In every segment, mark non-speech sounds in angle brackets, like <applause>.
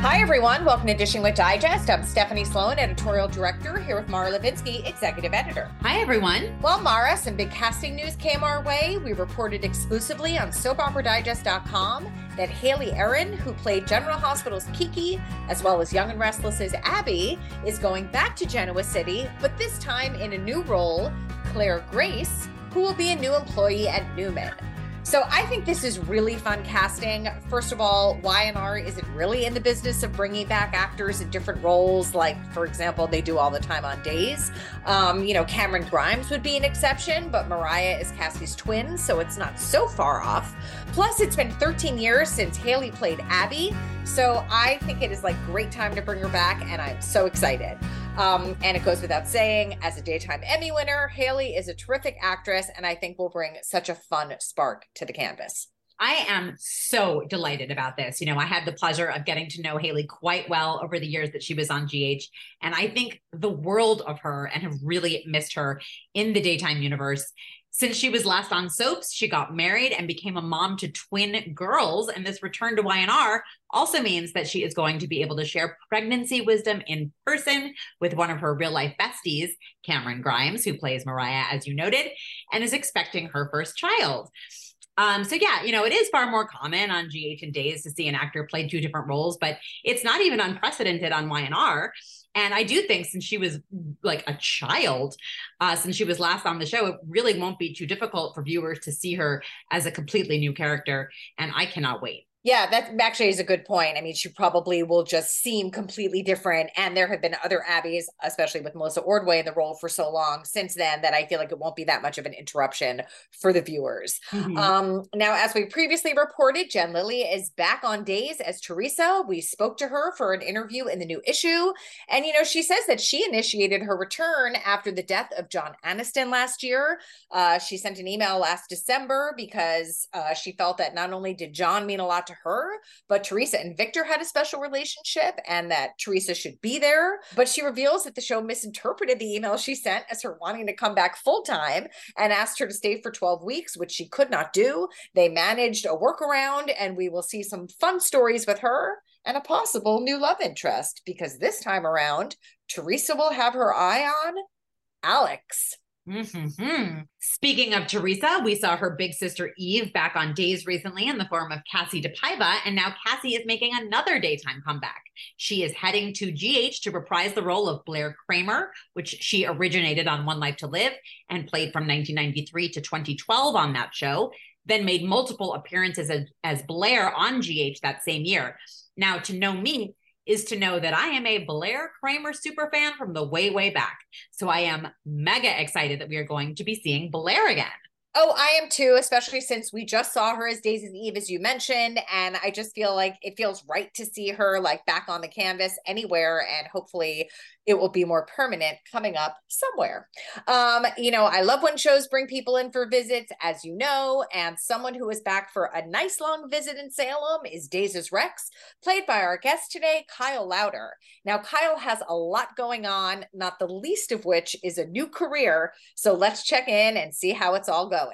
Hi, everyone. Welcome to Dishing with Digest. I'm Stephanie Sloane, editorial director, here with Mara Levinsky, executive editor. Hi, everyone. Well, Mara, some big casting news came our way. We reported exclusively on soapoperadigest.com that Haley Erin, who played General Hospital's Kiki, as well as Young and Restless's Abby, is going back to Genoa City, but this time in a new role, Claire Grace, who will be a new employee at Newman. So I think this is really fun casting. First of all, Y&R isn't really in the business of bringing back actors in different roles, like, for example, they do all the time on Days. Um, you know, Camryn Grimes would be an exception, but Mariah is Cassie's twin, so it's not so far off. Plus, it's been 13 years since Haley played Abby, so I think it is like great time to bring her back, and I'm so excited. Um, and it goes without saying, as a daytime Emmy winner, Haley is a terrific actress, and I think will bring such a fun spark to the canvas. I am so delighted about this. You know, I had the pleasure of getting to know Haley quite well over the years that she was on GH. And I think the world of her and have really missed her in the daytime universe. Since she was last on soaps, she got married and became a mom to twin girls. And this return to Y&R also means that she is going to be able to share pregnancy wisdom in person with one of her real life besties, Camryn Grimes, who plays Mariah, as you noted, and is expecting her first child. Um, so yeah, you know, it is far more common on GH and Days to see an actor play two different roles, but it's not even unprecedented on Y&R. And I do think since she was like a child, uh, since she was last on the show, it really won't be too difficult for viewers to see her as a completely new character. And I cannot wait. Yeah, that actually is a good point. I mean, she probably will just seem completely different. And there have been other Abbeys, especially with Melissa Ordway in the role for so long since then, that I feel like it won't be that much of an interruption for the viewers. Mm-hmm. Um, now, as we previously reported, Jen Lilly is back on days as Theresa. We spoke to her for an interview in the new issue. And, you know, she says that she initiated her return after the death of John Aniston last year. Uh, she sent an email last December because uh, she felt that not only did John mean a lot to her, but Theresa and Victor had a special relationship and that Theresa should be there. But she reveals that the show misinterpreted the email she sent as her wanting to come back full time and asked her to stay for 12 weeks, which she could not do. They managed a workaround, and we will see some fun stories with her and a possible new love interest because this time around, Theresa will have her eye on Alex. Mm-hmm. Speaking of Theresa, we saw her big sister Eve back on Days recently in the form of Kassie DePaiva, and now Kassie is making another daytime comeback. She is heading to GH to reprise the role of Blair Kramer, which she originated on One Life to Live and played from 1993 to 2012 on that show, then made multiple appearances as, as Blair on GH that same year. Now, to know me, is to know that I am a Blair Kramer super fan from the way, way back. So I am mega excited that we are going to be seeing Blair again. Oh, I am too, especially since we just saw her as Daisy's Eve, as you mentioned. And I just feel like it feels right to see her like back on the canvas anywhere. And hopefully it will be more permanent coming up somewhere. Um, you know, I love when shows bring people in for visits, as you know, and someone who is back for a nice long visit in Salem is Daisy's Rex, played by our guest today, Kyle Lowder. Now, Kyle has a lot going on, not the least of which is a new career. So let's check in and see how it's all going.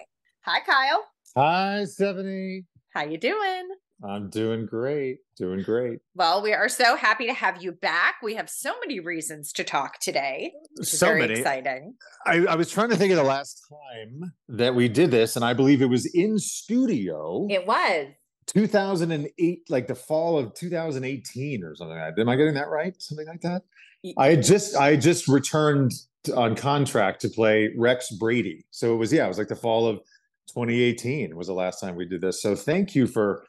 Hi, Kyle. Hi, Stephanie. How you doing? I'm doing great. Doing great. Well, we are so happy to have you back. We have so many reasons to talk today. So very many. exciting. I, I was trying to think of the last time that we did this, and I believe it was in studio. It was. 2008, like the fall of 2018 or something like that. Am I getting that right? Something like that. I had just I had just returned on contract to play Rex Brady. So it was yeah, it was like the fall of 2018 was the last time we did this. So thank you for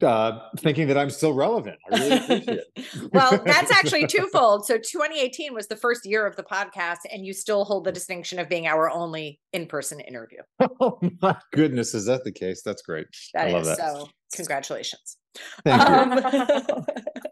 uh thinking that I'm still relevant. I really appreciate it. <laughs> well, that's <laughs> actually twofold. So 2018 was the first year of the podcast, and you still hold the distinction of being our only in-person interview. <laughs> oh my goodness, is that the case? That's great. That I love that. so. Congratulations. Thank you. Um,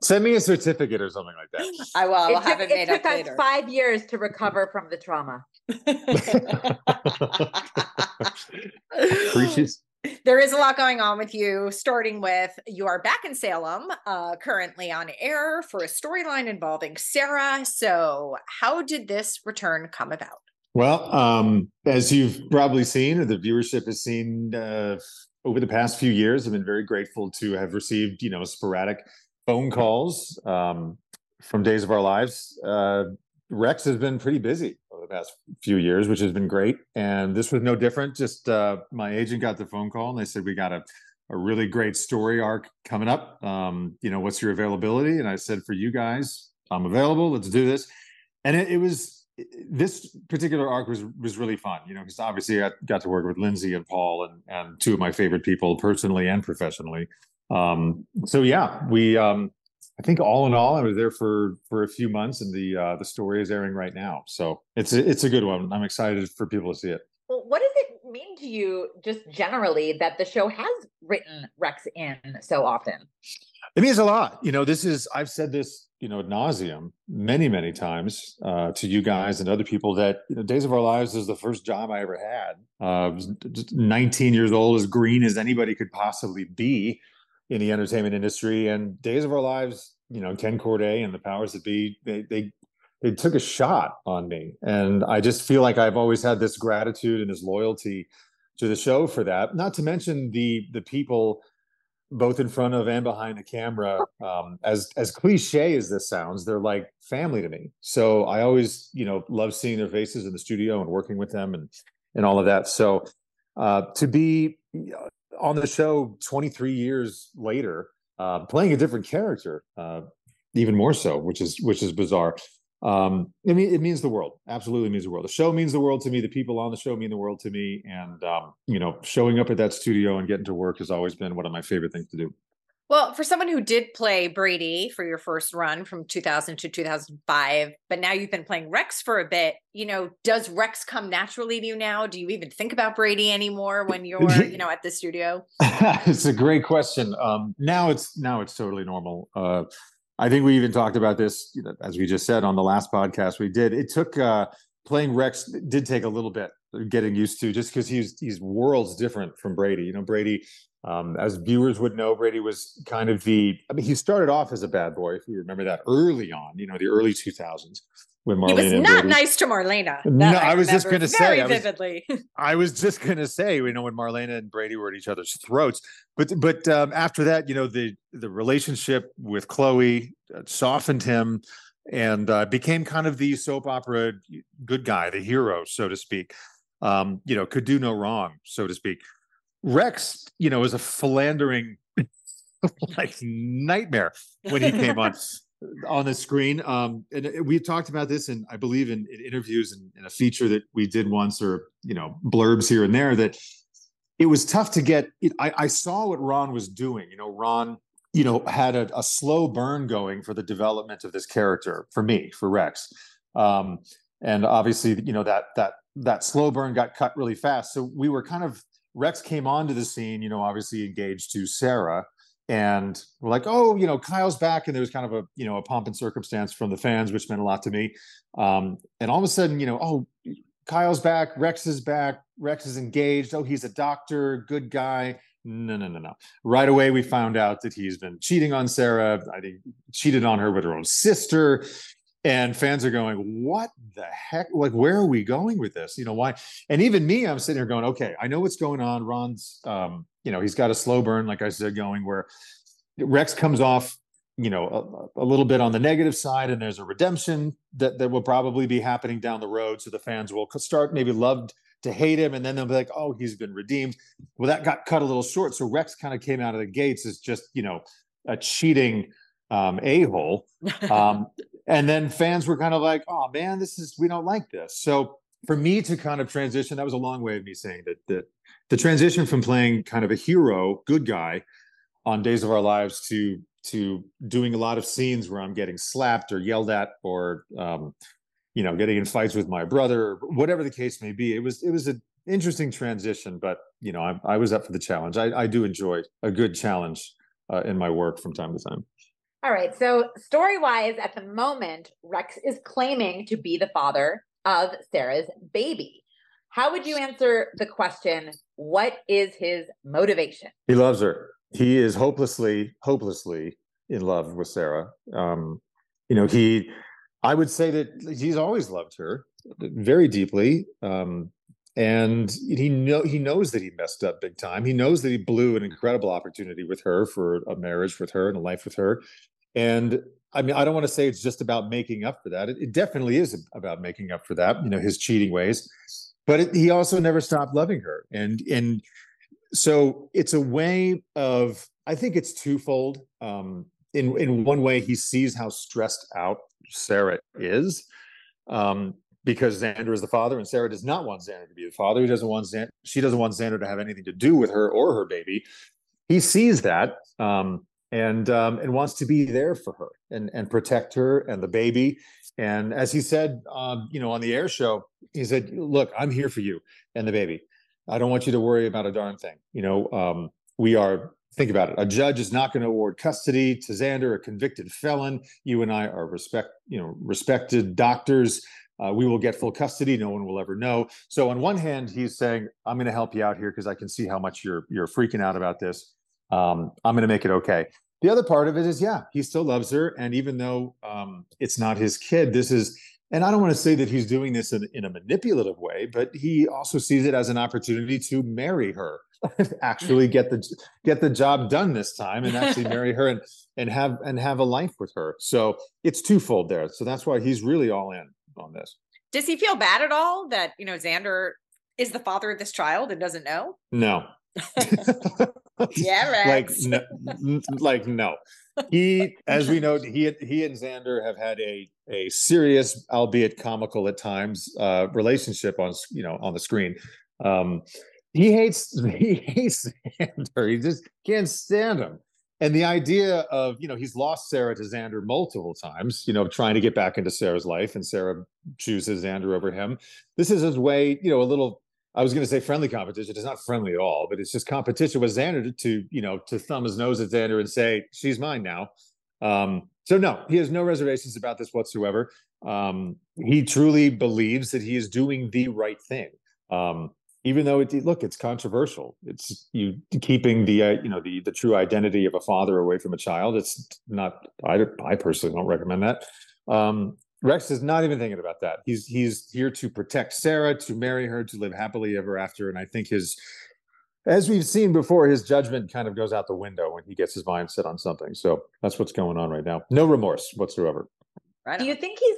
Send me a certificate or something like that. I will. I will it have took, it made it took up us later. five years to recover from the trauma. <laughs> There is a lot going on with you, starting with you are back in Salem, uh, currently on air for a storyline involving Sarah. So, how did this return come about? Well, um, as you've probably seen, or the viewership has seen uh, over the past few years, I've been very grateful to have received, you know, sporadic phone calls um, from Days of Our Lives. Uh, Rex has been pretty busy the past few years, which has been great. And this was no different. Just uh, my agent got the phone call and they said, We got a, a really great story arc coming up. Um, you know, what's your availability? And I said, For you guys, I'm available. Let's do this. And it, it was this particular arc was was really fun, you know, because obviously I got to work with Lindsay and Paul and and two of my favorite people personally and professionally. Um, so yeah, we um, I think all in all, I was there for for a few months, and the uh, the story is airing right now. So it's a, it's a good one. I'm excited for people to see it. Well, what does it mean to you, just generally, that the show has written Rex in so often? It means a lot. You know, this is I've said this, you know, ad nauseum many, many times uh, to you guys and other people that you know, Days of Our Lives is the first job I ever had. Uh, I was 19 years old, as green as anybody could possibly be in the entertainment industry. And Days of Our Lives, you know, Ken Corday and the powers that be, they they they took a shot on me, and I just feel like I've always had this gratitude and this loyalty to the show for that. Not to mention the the people both in front of and behind the camera. Um, as as cliche as this sounds, they're like family to me. So I always, you know, love seeing their faces in the studio and working with them and and all of that. So uh, to be on the show 23 years later, uh, playing a different character, uh, even more so, which is which is bizarre. Um, I mean, it means the world. Absolutely means the world. The show means the world to me. The people on the show mean the world to me. And um, you know, showing up at that studio and getting to work has always been one of my favorite things to do. Well, for someone who did play Brady for your first run from 2000 to 2005, but now you've been playing Rex for a bit, you know, does Rex come naturally to you now? Do you even think about Brady anymore when <laughs> you're, you know, at the studio? <laughs> it's a great question. Um, now it's now it's totally normal. Uh, I think we even talked about this, you know, as we just said on the last podcast we did. It took uh, playing Rex did take a little bit getting used to, just because he's he's worlds different from Brady. You know, Brady, um, as viewers would know, Brady was kind of the. I mean, he started off as a bad boy, if you remember that early on. You know, the early two thousands when Marlena He was not Brady- nice to Marlena. No, I was just gonna say, very I was- vividly. <laughs> I was just gonna say, you know, when Marlena and Brady were at each other's throats, but but um, after that, you know, the the relationship with Chloe uh, softened him and uh, became kind of the soap opera good guy, the hero, so to speak. Um, you know, could do no wrong, so to speak. Rex, you know, is a philandering <laughs> like nightmare when he came on <laughs> on the screen. Um, and we talked about this, and I believe in, in interviews and in a feature that we did once, or you know, blurbs here and there. That it was tough to get. It, I, I saw what Ron was doing. You know, Ron, you know, had a, a slow burn going for the development of this character for me, for Rex. Um, and obviously, you know that that that slow burn got cut really fast. So we were kind of Rex came onto the scene. You know, obviously engaged to Sarah and we're like, oh, you know, Kyle's back, and there was kind of a you know a pomp and circumstance from the fans, which meant a lot to me. Um, and all of a sudden, you know, oh, Kyle's back, Rex is back, Rex is engaged. Oh, he's a doctor, good guy. No, no, no, no. Right away, we found out that he's been cheating on Sarah. I think cheated on her with her own sister. And fans are going, what the heck? Like, where are we going with this? You know, why? And even me, I'm sitting here going, okay, I know what's going on. Ron's, um, you know, he's got a slow burn, like I said, going where Rex comes off, you know, a, a, little bit on the negative side, and there's a redemption that that will probably be happening down the road. So the fans will start maybe loved to hate him, and then they'll be like, "Oh, he's been redeemed." Well, that got cut a little short. So Rex kind of came out of the gates as just you know a cheating um, a hole, <laughs> um, and then fans were kind of like, "Oh man, this is we don't like this." So for me to kind of transition, that was a long way of me saying that that the transition from playing kind of a hero, good guy, on Days of Our Lives to to doing a lot of scenes where I'm getting slapped or yelled at or um, you know getting in fights with my brother, whatever the case may be. It was it was an interesting transition, but you know I, I was up for the challenge. I, I do enjoy a good challenge uh, in my work from time to time. All right. So story wise, at the moment, Rex is claiming to be the father of Sarah's baby. How would you answer the question? What is his motivation? He loves her. He is hopelessly, hopelessly in love with Sarah. Um, you know, he, I would say that he's always loved her very deeply. Um, and he know he knows that he messed up big time. He knows that he blew an incredible opportunity with her for a marriage with her and a life with her. And I mean, I don't want to say it's just about making up for that. It, it definitely is about making up for that. You know, his cheating ways but it, he also never stopped loving her and and so it's a way of i think it's twofold um in in one way he sees how stressed out sarah is um because Xander is the father and Sarah does not want Xander to be the father. He doesn't want Xander, she doesn't want Xander to have anything to do with her or her baby. He sees that um, and um, and wants to be there for her and and protect her and the baby. And as he said, um, you know, on the air show, he said, "Look, I'm here for you and the baby. I don't want you to worry about a darn thing. You know, um, we are. Think about it. A judge is not going to award custody to Xander, a convicted felon. You and I are respect, you know, respected doctors. Uh, we will get full custody. No one will ever know. So on one hand, he's saying, "I'm going to help you out here because I can see how much you're you're freaking out about this. Um, I'm going to make it okay." The other part of it is, yeah, he still loves her, and even though um, it's not his kid, this is and I don't want to say that he's doing this in, in a manipulative way, but he also sees it as an opportunity to marry her, <laughs> actually get the get the job done this time, and actually marry her and and have and have a life with her. So it's twofold there. So that's why he's really all in on this. Does he feel bad at all that you know Xander is the father of this child and doesn't know? No. Yeah, right. <laughs> like no, like no he, as we know, he he and Xander have had a a serious, albeit comical at times, uh, relationship on you know on the screen. Um, he hates <laughs> he hates Xander. He just can't stand him. And the idea of you know he's lost Sarah to Xander multiple times. You know, trying to get back into Sarah's life, and Sarah chooses Xander over him. This is his way. You know, a little I was going to say friendly competition. It's not friendly at all, but it's just competition with Xander to, you know, to thumb his nose at Xander and say, she's mine now. Um, so no, he has no reservations about this whatsoever. Um, he truly believes that he is doing the right thing. Um, even though it, look, it's controversial. It's you keeping the, uh, you know, the, the true identity of a father away from a child. It's not, I, I personally don't recommend that. Um, Rex is not even thinking about that. He's he's here to protect Sarah, to marry her, to live happily ever after. And I think his, as we've seen before, his judgment kind of goes out the window when he gets his mind set on something. So that's what's going on right now. No remorse whatsoever. Right. Do you think he's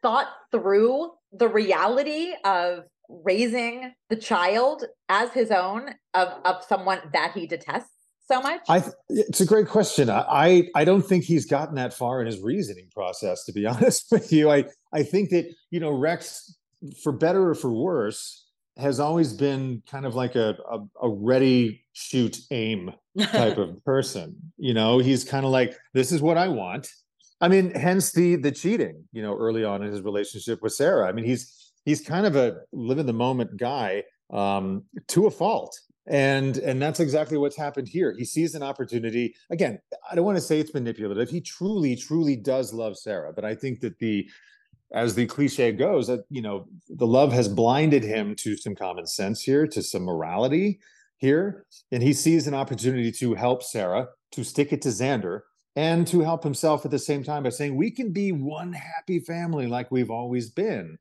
thought through the reality of raising the child as his own of of someone that he detests? So much? I it's a great question. I I don't think he's gotten that far in his reasoning process. To be <laughs> honest with you, I I think that you know Rex, for better or for worse, has always been kind of like a a, a ready shoot aim type of <laughs> person. You know, he's kind of like this is what I want. I mean, hence the the cheating. You know, early on in his relationship with Sarah. I mean, he's he's kind of a live in the moment guy um, to a fault and and that's exactly what's happened here. He sees an opportunity. Again i don't want to say it's manipulative. He truly truly does love sarah but i think that the as the cliche goes that you know the love has blinded him to some common sense here to some morality here. And he sees an opportunity to help sarah to stick it to xander and to help himself at the same time by saying we can be one happy family like we've always been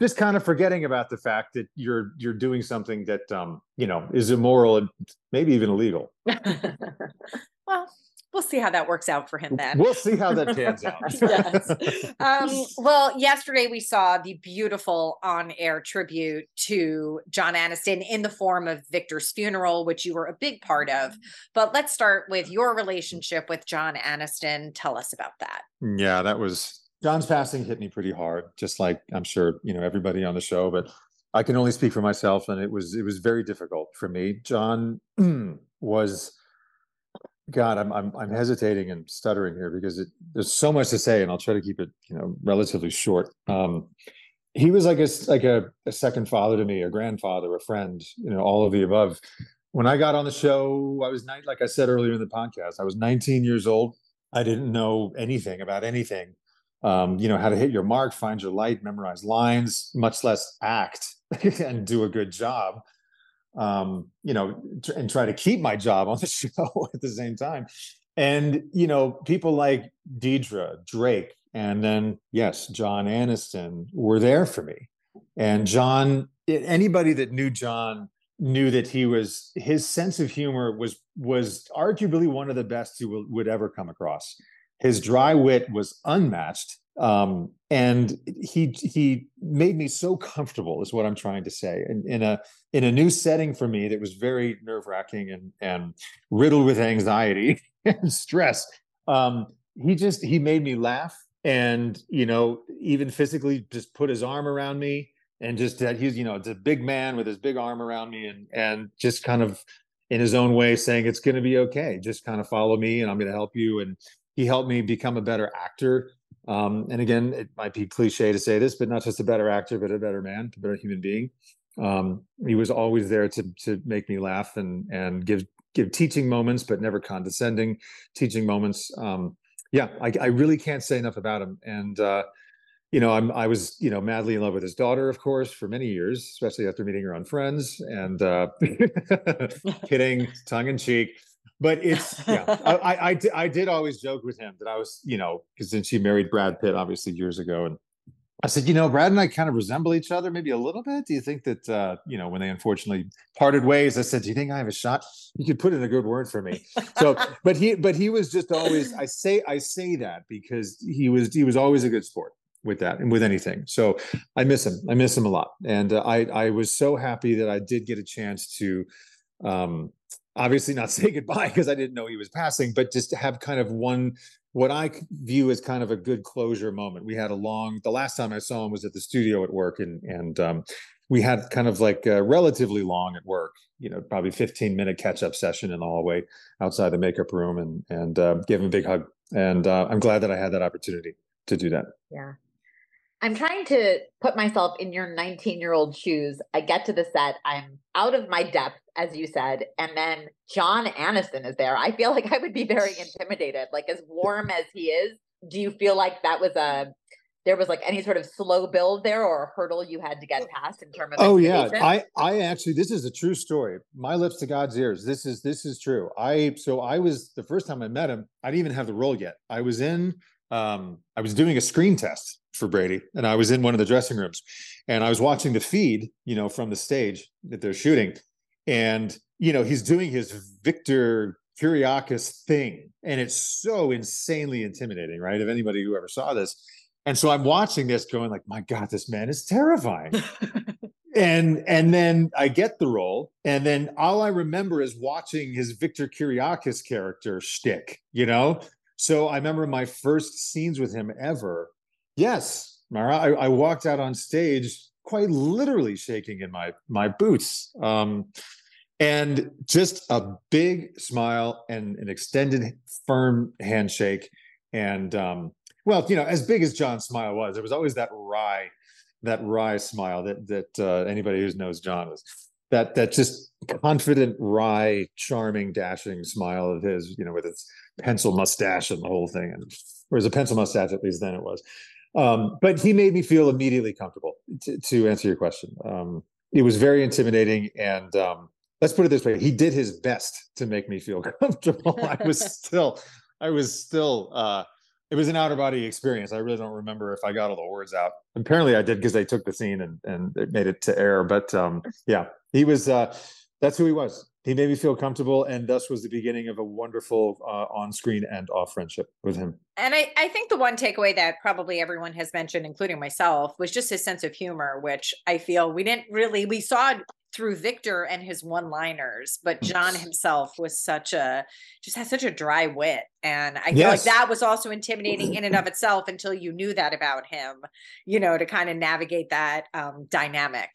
just kind of forgetting about the fact that you're you're doing something that um you know is immoral and maybe even illegal <laughs> well we'll see how that works out for him then. We'll see how that pans <laughs> out. yes. <laughs> Um, well, yesterday we saw the beautiful on-air tribute to John Aniston in the form of Victor's funeral, which you were a big part of. But let's start with your relationship with John Aniston. Tell us about that. Yeah, that was John's passing hit me pretty hard, just like I'm sure you know everybody on the show. But I can only speak for myself, and it was it was very difficult for me. John <clears throat> was God, I'm I'm I'm hesitating and stuttering here because it, there's so much to say, and I'll try to keep it, you know, relatively short. Um, he was like a like a, a second father to me, a grandfather, a friend, you know, all of the above. When I got on the show, I was nine, like I said earlier in the podcast, I was 19 years old. I didn't know anything about anything. Um, you know, how to hit your mark, find your light, memorize lines, much less act <laughs> and do a good job um, you know, and try to keep my job on the <laughs> show at the same time. And, you know, people like Deidre, Drake, and then, yes, John Aniston were there for me. And John, anybody that knew John knew that he was, his sense of humor was, was arguably one of the best you would ever come across. His dry wit was unmatched um, and he he made me so comfortable is what i'm trying to say. In, in a in a new setting for me that was very nerve-wracking and and riddled with anxiety <laughs> and stress um, he just he made me laugh and you know even physically just put his arm around me and just that he's you know it's a big man with his big arm around me and and just kind of in his own way saying it's going to be okay. Just kind of follow me and i'm going to help you. And he helped me become a better actor um, and again, it might be cliche to say this, but not just a better actor, but a better man, a better human being. Um, he was always there to to make me laugh and and give give teaching moments, but never condescending teaching moments. Um, yeah, I, I, really can't say enough about him. And uh, you know, I'm I was you know madly in love with his daughter, of course, for many years, especially after meeting her on Friends. And uh, <laughs> kidding, tongue in cheek but it's <laughs> yeah I, I i did always joke with him that i was you know because then she married brad pitt obviously years ago and i said you know brad and i kind of resemble each other maybe a little bit. Do you think that uh you know when they unfortunately parted ways i said do you think i have a shot you could put in a good word for me. So <laughs> but he but he was just always i say i say that because he was he was always a good sport with that and with anything. So i miss him. I miss him a lot. And uh, i i was so happy that i did get a chance to um obviously not <laughs> say goodbye because I didn't know he was passing, but just to have kind of one what I view as kind of a good closure moment. We had a long. The last time I saw him was at the studio at work, and and um, we had kind of like a relatively long at work. You know, probably 15 minute catch up session in the hallway outside the makeup room, and and uh, gave him a big hug. And uh, I'm glad that I had that opportunity to do that. Yeah. I'm trying to put myself in your 19 year old shoes. I get to the set, I'm out of my depth, as you said, and then John Aniston is there. I feel like I would be very <laughs> intimidated. Like, as warm as he is, do you feel like that was a there was like any sort of slow build there or a hurdle you had to get past in terms of oh yeah. i i actually this is a true story. My lips to god's ears. This is this is true. I so i was the first time i met him i didn't even have the role yet. I was in um i was doing a screen test for Brady, and I was in one of the dressing rooms, and I was watching the feed, you know, from the stage that they're shooting, and you know he's doing his Victor Kiriakis thing, and it's so insanely intimidating, right? If anybody who ever saw this, and so I'm watching this, going like, my God, this man is terrifying. <laughs> and and then I get the role, and then all I remember is watching his Victor Kiriakis character shtick, you know. So I remember my first scenes with him ever Yes, Mara. I, I, walked out on stage quite literally shaking in my my boots, um, and just a big smile and an extended, firm handshake. And um, well, you know, as big as John's smile was, there was always that wry, that wry smile that that uh, anybody who knows John was that that just confident, wry, charming, dashing smile of his, you know, with its pencil mustache and the whole thing, and or as a pencil mustache at least then it was. Um, but he made me feel immediately comfortable. To, to answer your question, um, it was very intimidating, and um, let's put it this way: he did his best to make me feel <laughs> comfortable. I was <laughs> still, I was still. Uh, it was an outer body experience. I really don't remember if I got all the words out. Apparently, I did because they took the scene and and it made it to air. But um, yeah, he was. Uh, that's who he was. He made me feel comfortable, and thus was the beginning of a wonderful uh, on-screen and off friendship with him. And I, I think the one takeaway that probably everyone has mentioned, including myself, was just his sense of humor, which I feel we didn't really we saw through Victor and his one-liners, but John himself was such a just has such a dry wit, and I feel yes. like that was also intimidating in and of itself until you knew that about him, you know, to kind of navigate that um, dynamic.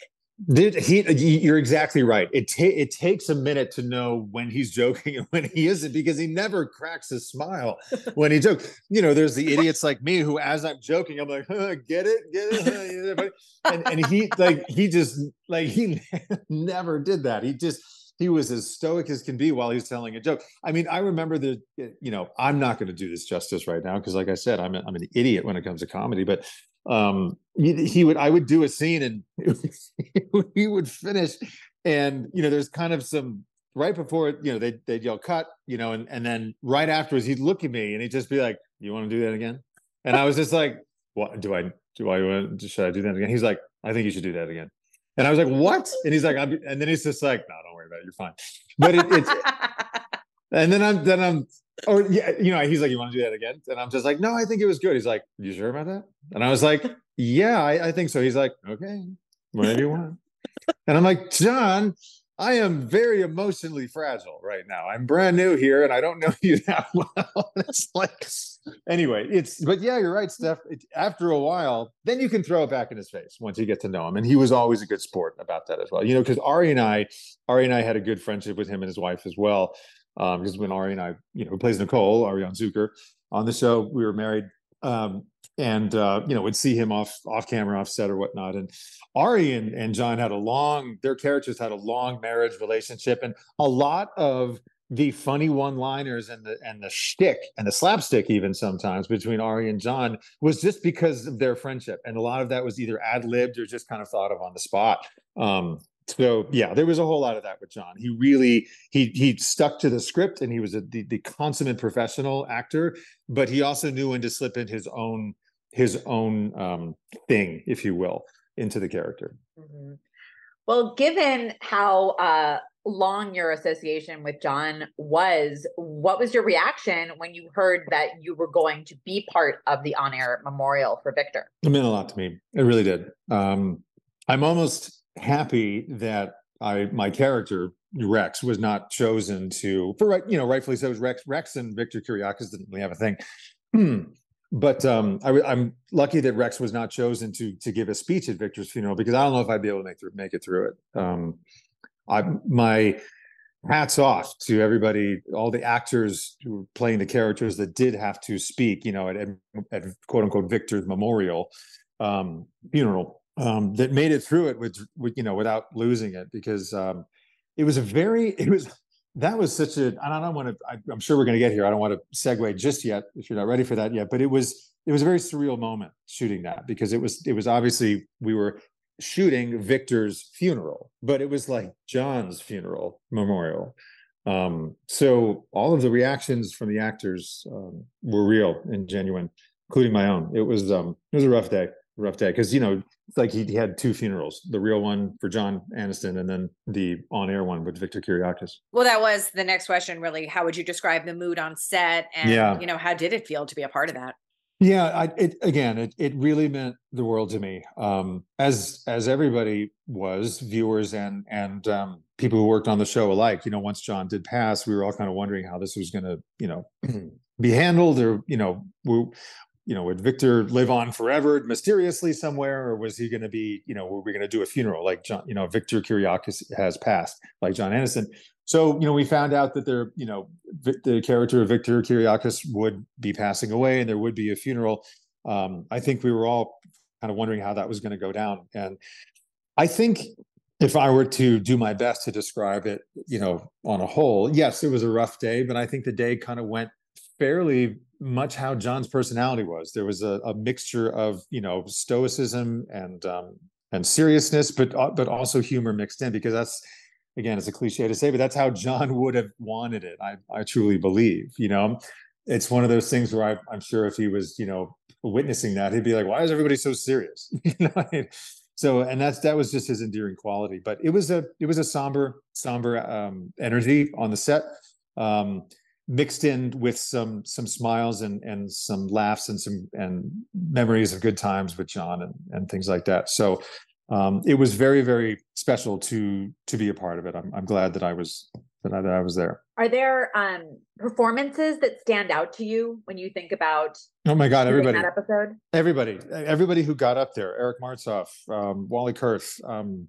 Did he? You're exactly right. It ta- it takes a minute to know when he's joking and when he isn't because he never cracks a smile when he jokes. You know, there's the <laughs> idiots like me who, as I'm joking, I'm like, huh, "Get it, get it," and and he like he just like he <laughs> never did that. He just he was as stoic as can be while he's telling a joke. I mean, I remember the, you know, I'm not going to do this justice right now because, like I said, I'm a, I'm an idiot when it comes to comedy. But um, he, he would, I would do a scene and <laughs> he would finish, and you know, there's kind of some right before you know they they'd yell cut, you know, and and then right afterwards he'd look at me and he'd just be like, "You want to do that again?" And I was just like, "What do I do? I want? Should I do that again?" He's like, "I think you should do that again." And I was like, "What?" And he's like, I'm, and then he's just like, "No, don't worry about it. You're fine." But it, it's, <laughs> and then I'm then I'm, or yeah, you know, he's like, "You want to do that again?" And I'm just like, "No, I think it was good." He's like, "You sure about that?" And I was like, "Yeah, I, I think so." He's like, "Okay, whatever you want." And I'm like, "John, I am very emotionally fragile right now. I'm brand new here and I don't know <laughs> you that well. <laughs> it's like, anyway, it's, but yeah, you're right, Steph. It, after a while, then you can throw it back in his face once you get to know him. And he was always a good sport about that as well. You know, because Ari and I, Ari and I had a good friendship with him and his wife as well. Um, because when Ari and I, you know, who plays Nicole, Arianne Zucker on the show, we were married. Um, and uh, you know would see him off off camera, off set or whatnot. And Ari and, and John had a long their characters had a long marriage relationship, and a lot of the funny one-liners and the and the shtick and the slapstick even sometimes between Ari and John was just because of their friendship, and a lot of that was either ad libbed or just kind of thought of on the spot. Um, so yeah, there was a whole lot of that with John. He really he he stuck to the script, and he was a, the the consummate professional actor, but he also knew when to slip in his own his own um, thing, if you will, into the character. Mm-hmm. Well, given how uh, long your association with John was, what was your reaction when you heard that you were going to be part of the on air memorial for Victor? It meant a lot to me. It really did. Um, I'm almost happy that I my character Rex was not chosen to for right you know rightfully so. Rex Rex and Victor Kiriakis didn't really have a thing. Hmm but um, I, am lucky that Rex was not chosen to to give a speech at Victor's funeral because I don't know if I'd be able to make through, make it through it. Um, I my hats off to everybody, all the actors who were playing the characters that did have to speak, you know, at, at quote unquote Victor's memorial um, funeral um, that made it through it with, with you know without losing it because um, it was a very <laughs> it was that was such a i don't want to I, i'm sure we're going to get here. I don't want to segue just yet if you're not ready for that yet but it was it was a very surreal moment shooting that because it was it was obviously we were shooting victor's funeral but it was like john's funeral memorial. Um, so all of the reactions from the actors um, were real and genuine including my own. It was um it was a rough day rough day. Because you know like he, he, had two funerals the real one for john aniston and then the on-air one with victor kiriakis. Well that was the next question really. How would you describe the mood on set? And yeah. you know how did it feel to be a part of that? Yeah I, it, again it, it really meant the world to me. Um, as as everybody was viewers and and um, people who worked on the show alike you know once john did pass we were all kind of wondering how this was going to you know <clears throat> be handled or you know we, you know, would Victor live on forever mysteriously somewhere, or was he going to be, you know, were we going to do a funeral like John, you know, Victor Kiriakis has passed, like John Aniston? So, you know, we found out that there, you know, the character of Victor Kiriakis would be passing away, and there would be a funeral. Um, I think we were all kind of wondering how that was going to go down, and I think if I were to do my best to describe it, you know, on a whole, yes, it was a rough day, but I think the day kind of went fairly much how John's personality was. There was a, a mixture of you know stoicism and um, and seriousness, but uh, but also humor mixed in because that's again it's a cliche to say, but that's how John <laughs> would have wanted it. I I truly believe. You know, it's one of those things where I, I'm sure if he was you know witnessing that, he'd be like, "Why is everybody so serious?" <laughs> you know, So, and that's that was just his endearing quality. But it was a it was a somber somber um, energy on the set, um, mixed in with some some smiles and and some laughs and some and memories of good times with John and and things like that. So. Um, it was very, very special to to be a part of it. I'm, I'm glad that I was that I, that I was there. Are there um performances that stand out to you when you think about Oh my God, everybody, that episode? everybody, everybody who got up there, Eric Martsolf, um, Wally Kurth, um,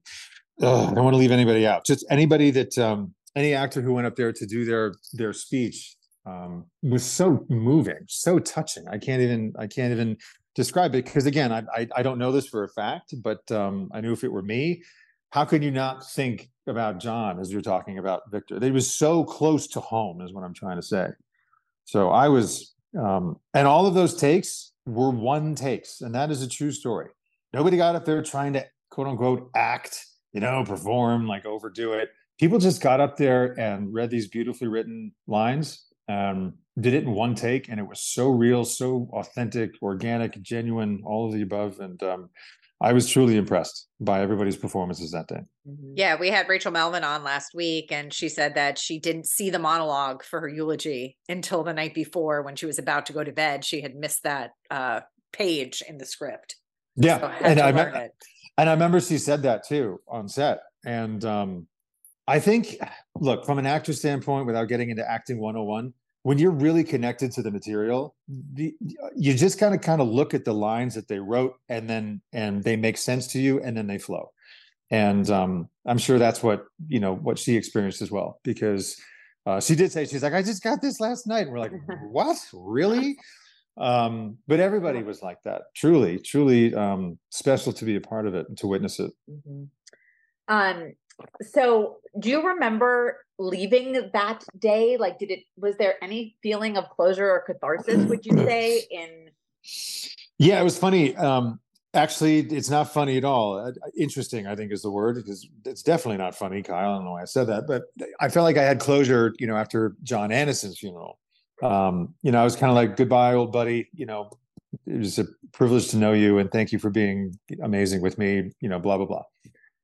I don't want to leave anybody out. Just anybody that, um, any actor who went up there to do their, their speech, um, was so moving, so touching. I can't even, I can't even describe it because again, I, I, I don't know this for a fact, but, um, I knew if it were me, how could you not think about John as you're talking about Victor? It was so close to home, is what I'm trying to say. So I was, um, and all of those takes were one takes, and that is a true story. Nobody got up there trying to quote unquote act, you know, perform, like overdo it. People just got up there and read these beautifully written lines, um, did it in one take, and it was so real, so authentic, organic, genuine, all of the above. And um, I was truly impressed by everybody's performances that day. Yeah, we had Rachel Melvin on last week, and she said that she didn't see the monologue for her eulogy until the night before when she was about to go to bed. She had missed that uh, page in the script. Yeah, So had and I me- and I remember she said that too on set. And um, I think, look, from an actor standpoint, without getting into acting 101, when you're really connected to the material, the, you just kind of kind of look at the lines that they wrote, and then and they make sense to you, and then they flow. And um, I'm sure that's what you know what she experienced as well, because uh, she did say she's like, I just got this last night, and we're like, <laughs> what, really? Um, but everybody was like that. Truly, truly um, special to be a part of it and to witness it. Mhm. Um, so do you remember leaving that day? Like, did it, was there any feeling of closure or catharsis, would you say, <clears throat> in, Yeah, it was funny. Um, actually, it's not funny at all. Uh, Interesting, I think, is the word because it's definitely not funny, Kyle. I don't know why I said that, but I felt like I had closure, you know, after John Aniston's funeral. Um, you know, I was kind of like, goodbye, old buddy. You know, it was a privilege to know you and thank you for being amazing with me, you know, blah, blah, blah.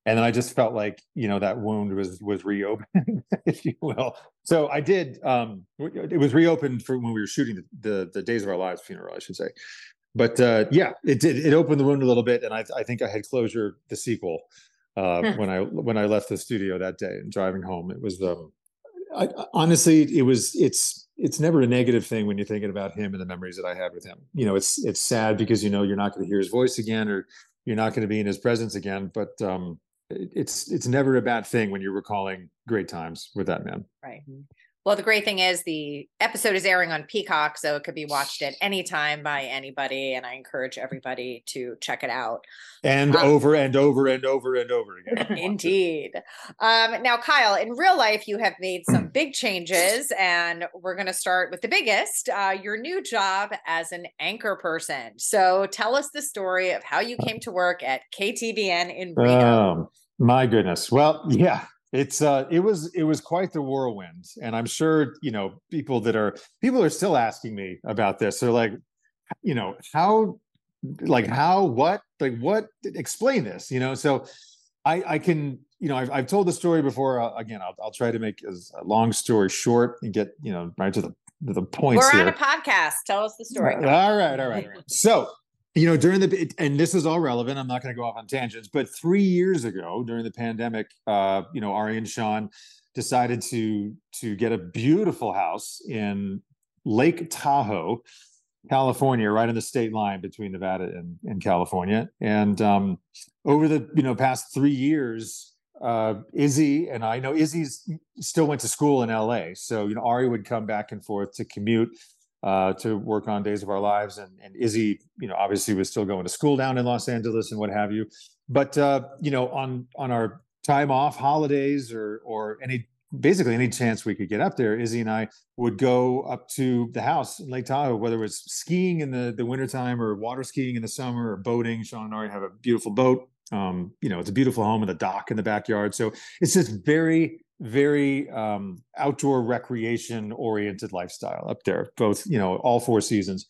And then I just felt like, you know, that wound was was reopened, <laughs> if you will. So I did um it was reopened for when we were shooting the the, the Days of Our Lives funeral, I should say but uh, yeah, it did. It opened the wound a little bit, and I, I think I had closure the sequel uh, when I when I left the studio that day and driving home. It was um, I, honestly, it was it's it's never a negative thing when you're thinking about him and the memories that I had with him. You know, it's it's sad because you know you're not going to hear his voice again, or you're not going to be in his presence again. But um, it's it's never a bad thing when you're recalling great times with that man. Right. Well, the great thing is the episode is airing on Peacock, so it could be watched at any time by anybody, and I encourage everybody to check it out. And Um, over and over and over and over again. <laughs> Indeed. Um, now, Kyle, in real life, you have made some <clears throat> big changes, and we're going to start with the biggest uh, your new job as an anchor person. So, tell us the story of how you came to work at KTVN in Reno. Um, my goodness. Well, <laughs> yeah, it's uh, it was it was quite the whirlwind, and I'm sure you know people that are people are still asking me about this. They're like, you know, how, like how, what, like what? Explain this, you know. So, I I can you know I've I've told the story before. Uh, again, I'll I'll try to make as a long story short and get you know right to the to the points we're here. on a podcast. Tell us the story. All right, all right, all right. So, you know, during the and this is all relevant. I'm not going to go off on tangents, but three years ago, during the pandemic, uh, you know, Ari and Sean decided to to get a beautiful house in Lake Tahoe, California, right on the state line between Nevada and, and California. And um, over the you know past three years, uh, Izzy and I know Izzy's still went to school in LA, so you know Ari would come back and forth to commute uh, to work on Days of Our Lives, and and Izzy, you know, obviously was still going to school down in Los Angeles and what have you. But uh, you know, on on our time off, holidays, or or any basically any chance we could get up there, Izzy and I would go up to the house in Lake Tahoe, whether it was skiing in the the wintertime or water skiing in the summer or boating. Sean and Ari have a beautiful boat. Um, you know, it's a beautiful home with a dock in the backyard. So it's just very very um, outdoor recreation oriented lifestyle up there both you know all four seasons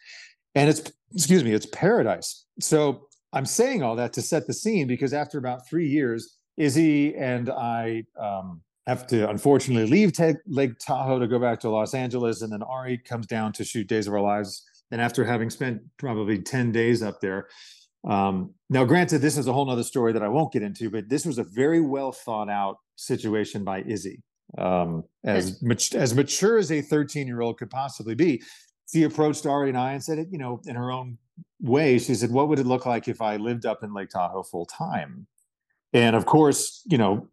and it's excuse me it's paradise so I'm saying all that to set the scene because after about three years, Izzy and I um, have to unfortunately leave Lake Tahoe to go back to Los Angeles, and then Ari comes down to shoot Days of Our Lives. And after having spent probably 10 days up there, um, now granted, this is a whole nother story that I won't get into, but this was a very well thought out situation by Izzy. Um, as much as mature as a 13 year old could possibly be, she approached Ari and I and said, it, you know, in her own way, she said, "What would it look like if I lived up in Lake Tahoe full time?" And of course, you know,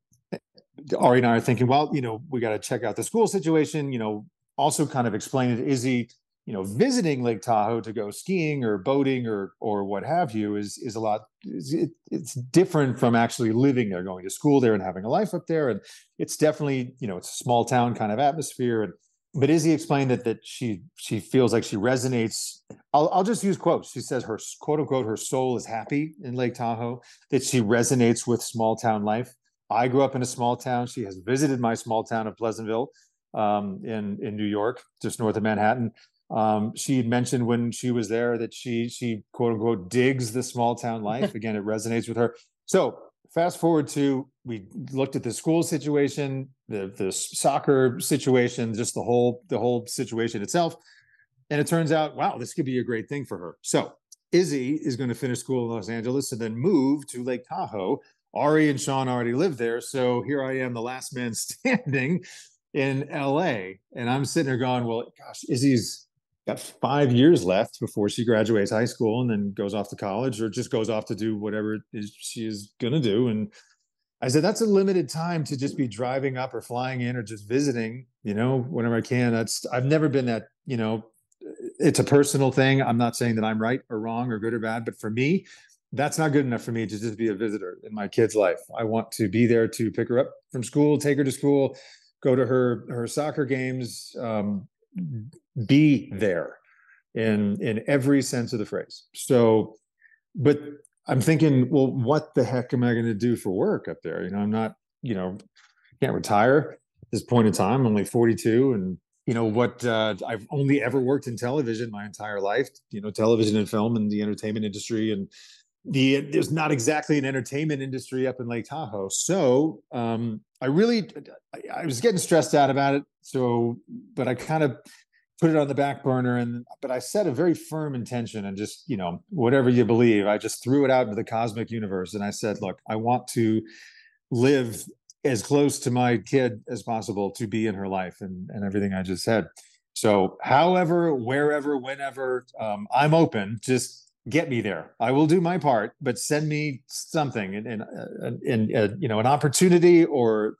Ari and I are thinking, well, you know, we got to check out the school situation. You know, also kind of explain it. Izzy, you know, visiting Lake Tahoe to go skiing or boating or or what have you is is a lot. It, it's different from actually living there, going to school there, and having a life up there. And it's definitely, you know, it's a small town kind of atmosphere. And but Izzy explained that that she she feels like she resonates. I'll I'll just use quotes. She says her quote unquote her soul is happy in Lake Tahoe. That she resonates with small town life. I grew up in a small town. She has visited my small town of Pleasantville um, in in New York, just north of Manhattan. Um, she had mentioned when she was there that she she quote unquote digs the small town <laughs> life. Again, it resonates with her. So fast forward to we looked at the school situation, the the soccer situation, just the whole the whole situation itself, and it turns out, wow, this could be a great thing for her. So Izzy is going to finish school in Los Angeles and then move to Lake Tahoe Ari and Sean already live there. So here I am, the last man <laughs> standing in LA. And I'm sitting there going, well, gosh, Izzy's got five years left before she graduates high school and then goes off to college or just goes off to do whatever it is she is going to do. And I said, that's a limited time to just be driving up or flying in or just visiting, you know, whenever I can. That's, I've never been that, you know, it's a personal thing. I'm not saying that I'm right or wrong or good or bad, but for me, that's not good enough for me to just be a visitor in my kid's life. I want to be there to pick her up from school, take her to school, go to her her soccer games, um, be there in in every sense of the phrase. So, but I'm thinking, well, what the heck am I going to do for work up there? You know, I'm not, you know, can't retire at this point in time. I'm only 42, and you know what? Uh, I've only ever worked in television my entire life. You know, television and film and the entertainment industry, and the there's not exactly an entertainment industry up in Lake Tahoe. So um, I really I, I, was getting stressed out about it. So, but I kind of put it on the back burner and but I set a very firm intention and just, you know, whatever you believe, I just threw it out into the cosmic universe and I said, look, I want to live as close to my kid as possible to be in her life and, and everything I just said. So, however, wherever, whenever, um, I'm open. Just get me there. I will do my part, but send me something and and, and uh, you know an opportunity or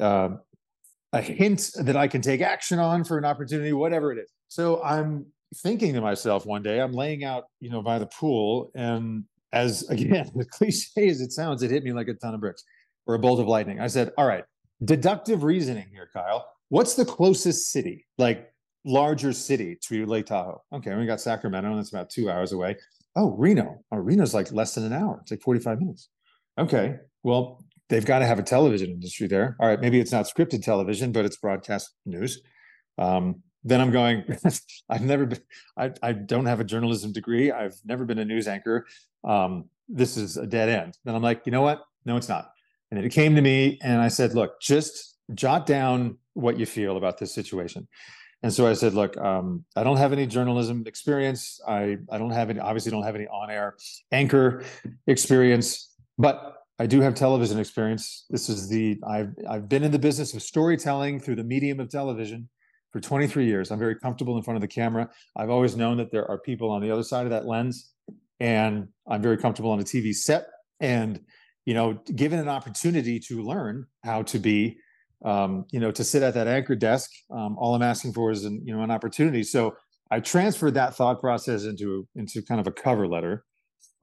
uh, a hint that I can take action on for an opportunity, whatever it is. So I'm thinking to myself one day, I'm laying out, you know, by the pool, and as <laughs> again, the cliche as it sounds, it hit me like a ton of bricks or a bolt of lightning. I said, "All right, deductive reasoning here, Kyle. What's the closest city? Like larger city to Lake Tahoe. Okay, we got Sacramento, and that's about two hours away. Oh, Reno. Oh, Reno's like less than an hour. It's like 45 minutes. Okay, well, they've got to have a television industry there. All right, maybe it's not scripted television, but it's broadcast news. Um, then I'm going, <laughs> I've never been, I, I don't have a journalism degree. I've never been a news anchor. Um, this is a dead end. Then I'm like, you know what? No, it's not. And then it came to me and I said, look, just jot down what you feel about this situation. And so I said, look, um, I don't have any journalism experience. I, I don't have any, obviously don't have any on-air anchor experience, but I do have television experience. This is the, I've, I've been in the business of storytelling through the medium of television for 23 years. I'm very comfortable in front of the camera. I've always known that there are people on the other side of that lens and I'm very comfortable on a TV set and, you know, given an opportunity to learn how to be um, you know, to sit at that anchor desk. Um, all I'm asking for is, an, you know, an opportunity. So I transferred that thought process into into kind of a cover letter,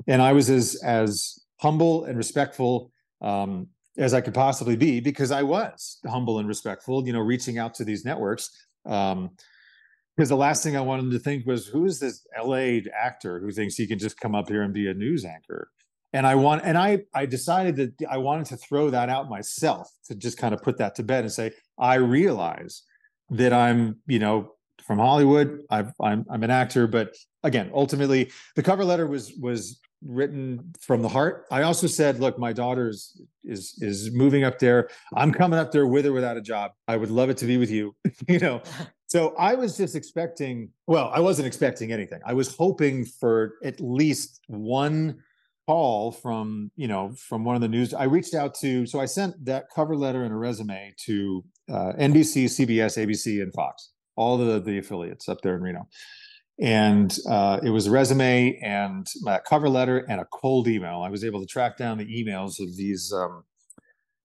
and I was as as humble and respectful um, as I could possibly be because I was humble and respectful. You know, reaching out to these networks. Um, because the last thing I wanted to think was, who is this LA actor who thinks he can just come up here and be a news anchor? and I want and I I decided that I wanted to throw that out myself to just kind of put that to bed and say I realize that I'm you know from Hollywood i am I'm, I'm an actor but again ultimately the cover letter was was written from the heart. I also said, look, my daughter is is is moving up there. I'm coming up there with or without a job. I would love it to be with you. <laughs> you know. So I was just expecting, well, I wasn't expecting anything. I was hoping for at least one call from, you know, from one of the news. I reached out to, so I sent that cover letter and a resume to uh, NBC, CBS, ABC, and Fox, all the the affiliates up there in Reno and uh, it was a resume and a cover letter and a cold email. I was able to track down the emails of these. Um,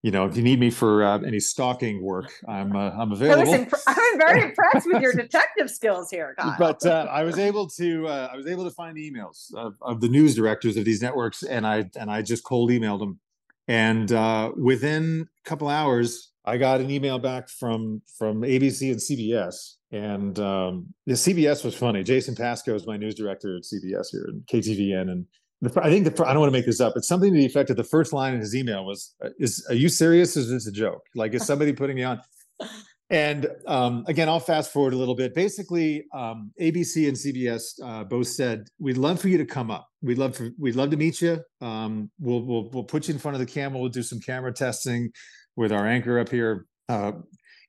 you know, if you need me for uh, any stalking work, I'm uh, I'm available. Imp- <laughs> I'm very <laughs> impressed with your detective skills here, Kyle. But uh, I was able to uh, I was able to find the emails of, of, the news directors of these networks, and I and I just cold emailed them. And uh, within a couple hours, I got an email back from from ABC and CBS and um, the CBS was funny. Jason Pasco is my news director at CBS here and KTVN. And the, I think the, I don't want to make this up. It's something to the effect of the first line in his email was, uh, "Is are you serious? Is this a joke? Like is somebody putting me on?" <laughs> And um, again, I'll fast forward a little bit. Basically, um, ABC and CBS uh, both said, "We'd love for you to come up. We'd love for we'd love to meet you. Um, we'll we'll we'll put you in front of the camera. We'll do some camera testing with our anchor up here." Uh,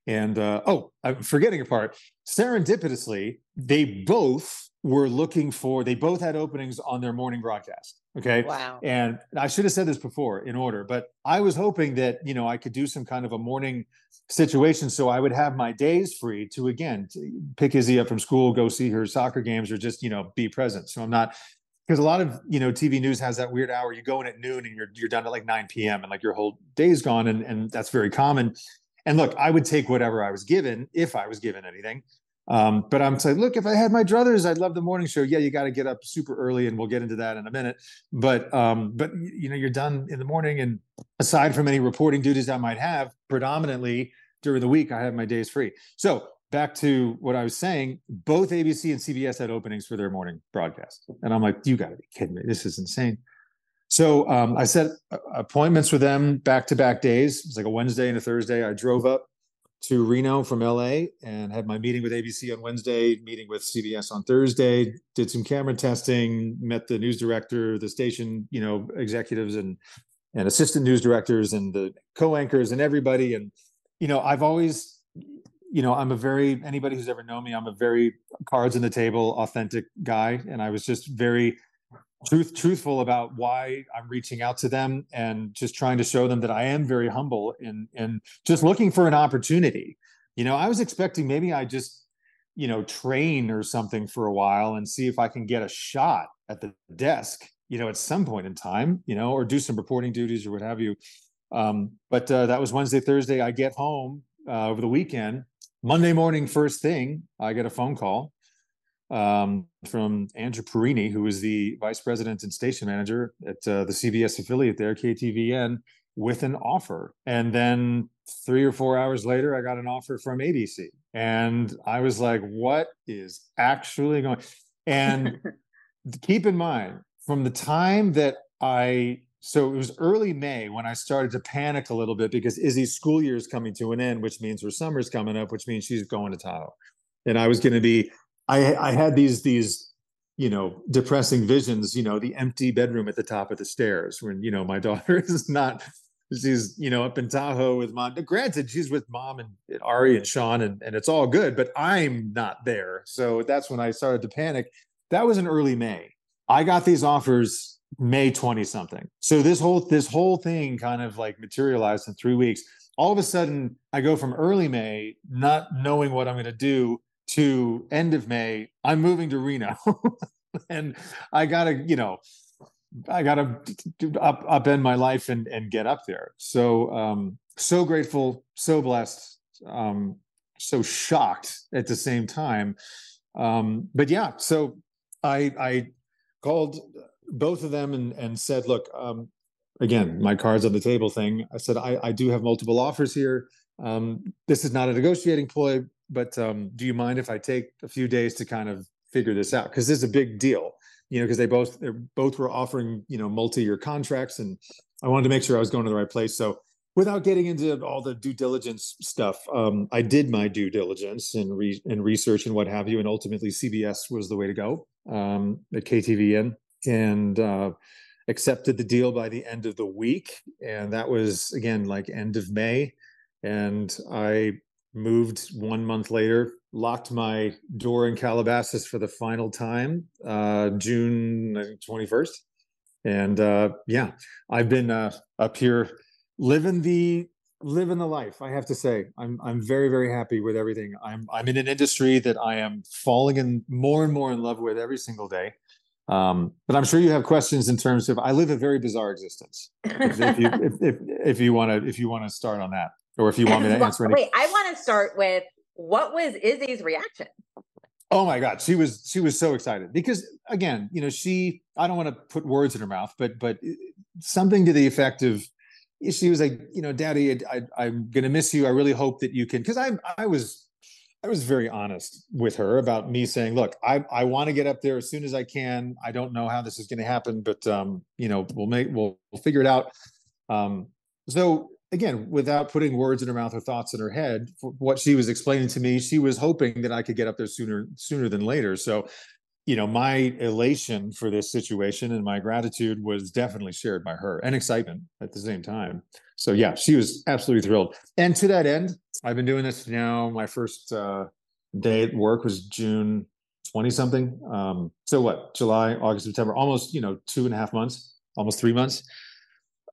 and uh, oh, I'm forgetting a part. Serendipitously, they both were looking for. They both had openings on their morning broadcast. Okay. Wow. And I should have said this before in order, but I was hoping that you know I could do some kind of a morning situation, so I would have my days free to again to pick Izzy up from school, go see her soccer games, or just you know be present. So I'm not because a lot of you know TV news has that weird hour. You go in at noon and you're you're done at like 9 p.m. and like your whole day's gone, and and that's very common. And look, I would take whatever I was given if I was given anything. Um, but I'm saying, look, if I had my druthers, I'd love the morning show. Yeah, you got to get up super early, and we'll get into that in a minute. But um, but you know, you're done in the morning, and aside from any reporting duties I might have, predominantly during the week, I have my days free. So back to what I was saying, both ABC and CBS had openings for their morning broadcast, and I'm like, you got to be kidding me! This is insane. So um, I set appointments with them back to back days. It's like a Wednesday and a Thursday. I drove up to Reno from LA and had my meeting with ABC on Wednesday, meeting with CBS on Thursday, did some camera testing, met the news director, the station, you know, executives and and assistant news directors and the co-anchors and everybody. And, you know, I've always, you know, I'm a very anybody who's ever known me, I'm a very cards on the table, authentic guy. And I was just very truth truthful about why I'm reaching out to them and just trying to show them that I am very humble and and just looking for an opportunity. You know, I was expecting maybe I just you know train or something for a while and see if I can get a shot at the desk. You know, at some point in time, you know, or do some reporting duties or what have you. Um, but uh, that was Wednesday, Thursday. I get home uh, over the weekend. Monday morning, first thing, I get a phone call um, from Andrew Perini, who is the vice president and station manager at uh, the CBS affiliate there, KTVN, with an offer. And then three or four hours later, I got an offer from ABC. And I was like, what is actually going And <laughs> keep in mind, from the time that I so it was early May when I started to panic a little bit because Izzy's school year is coming to an end, which means her summer's coming up, which means she's going to Tahoe. And I was going to be I I had these these you know depressing visions. You know, the empty bedroom at the top of the stairs when you know my <laughs> daughter is not. She's you know up in Tahoe with mom. Granted, she's with mom and, and Ari and Sean, and, and it's all good. But I'm not there, so that's when I started to panic. That was in early May. I got these offers May 20 something. So this whole this whole thing kind of like materialized in 3 weeks. All of a sudden I go from early May not knowing what I'm going to do to end of May, I'm moving to Reno, <laughs> and I gotta, you know, I gotta up upend my life and and get up there. So um, so grateful, so blessed, um, so shocked at the same time. Um, but yeah, so I I called both of them and and said, look, um, again, my cards on the table thing. I said I I do have multiple offers here. Um, this is not a negotiating ploy but um, do you mind if I take a few days to kind of figure this out? Because this is a big deal, you know, because they both they both were offering you know multi-year contracts, and I wanted to make sure I was going to the right place. So without getting into all the due diligence stuff, um, I did my due diligence and re- and research and what have you, and ultimately CBS was the way to go um, at KTVN. and uh, accepted the deal by the end of the week. And that was, again, like end of May. And I moved one month later, locked my door in Calabasas for the final time, uh, June 21st. And uh, yeah, I've been uh, up here living the living the life i have to say. I'm i'm very very happy with everything. I'm i'm in an industry that i am falling in more and more in love with every single day. Um, but i'm sure you have questions in terms of i live a very bizarre existence if, if you <laughs> if, if, if you want to if you want to start on that or if you want me to <laughs> answer any wait i want to start with what was izzy's reaction oh my god she was she was so excited because again you know she i don't want to put words in her mouth but but uh, something to the effect of she was like, you know, Daddy, I, I, am gonna miss you. I really hope that you can, because I, I was, I was very honest with her about me saying, look, I, I want to get up there as soon as I can. I don't know how this is going to happen, but um, you know, we'll make, we'll, we'll figure it out. Um, so again, without putting words in her mouth or thoughts in her head, what she was explaining to me, she was hoping that I could get up there sooner, sooner than later. So you know, my elation for this situation and my gratitude was definitely shared by her and excitement at the same time. So yeah, she was absolutely thrilled. And to that end, I've been doing this now. My first uh, day at work was June 20 something. Um, so what, July, August, September, almost, you know, two and a half months, almost three months.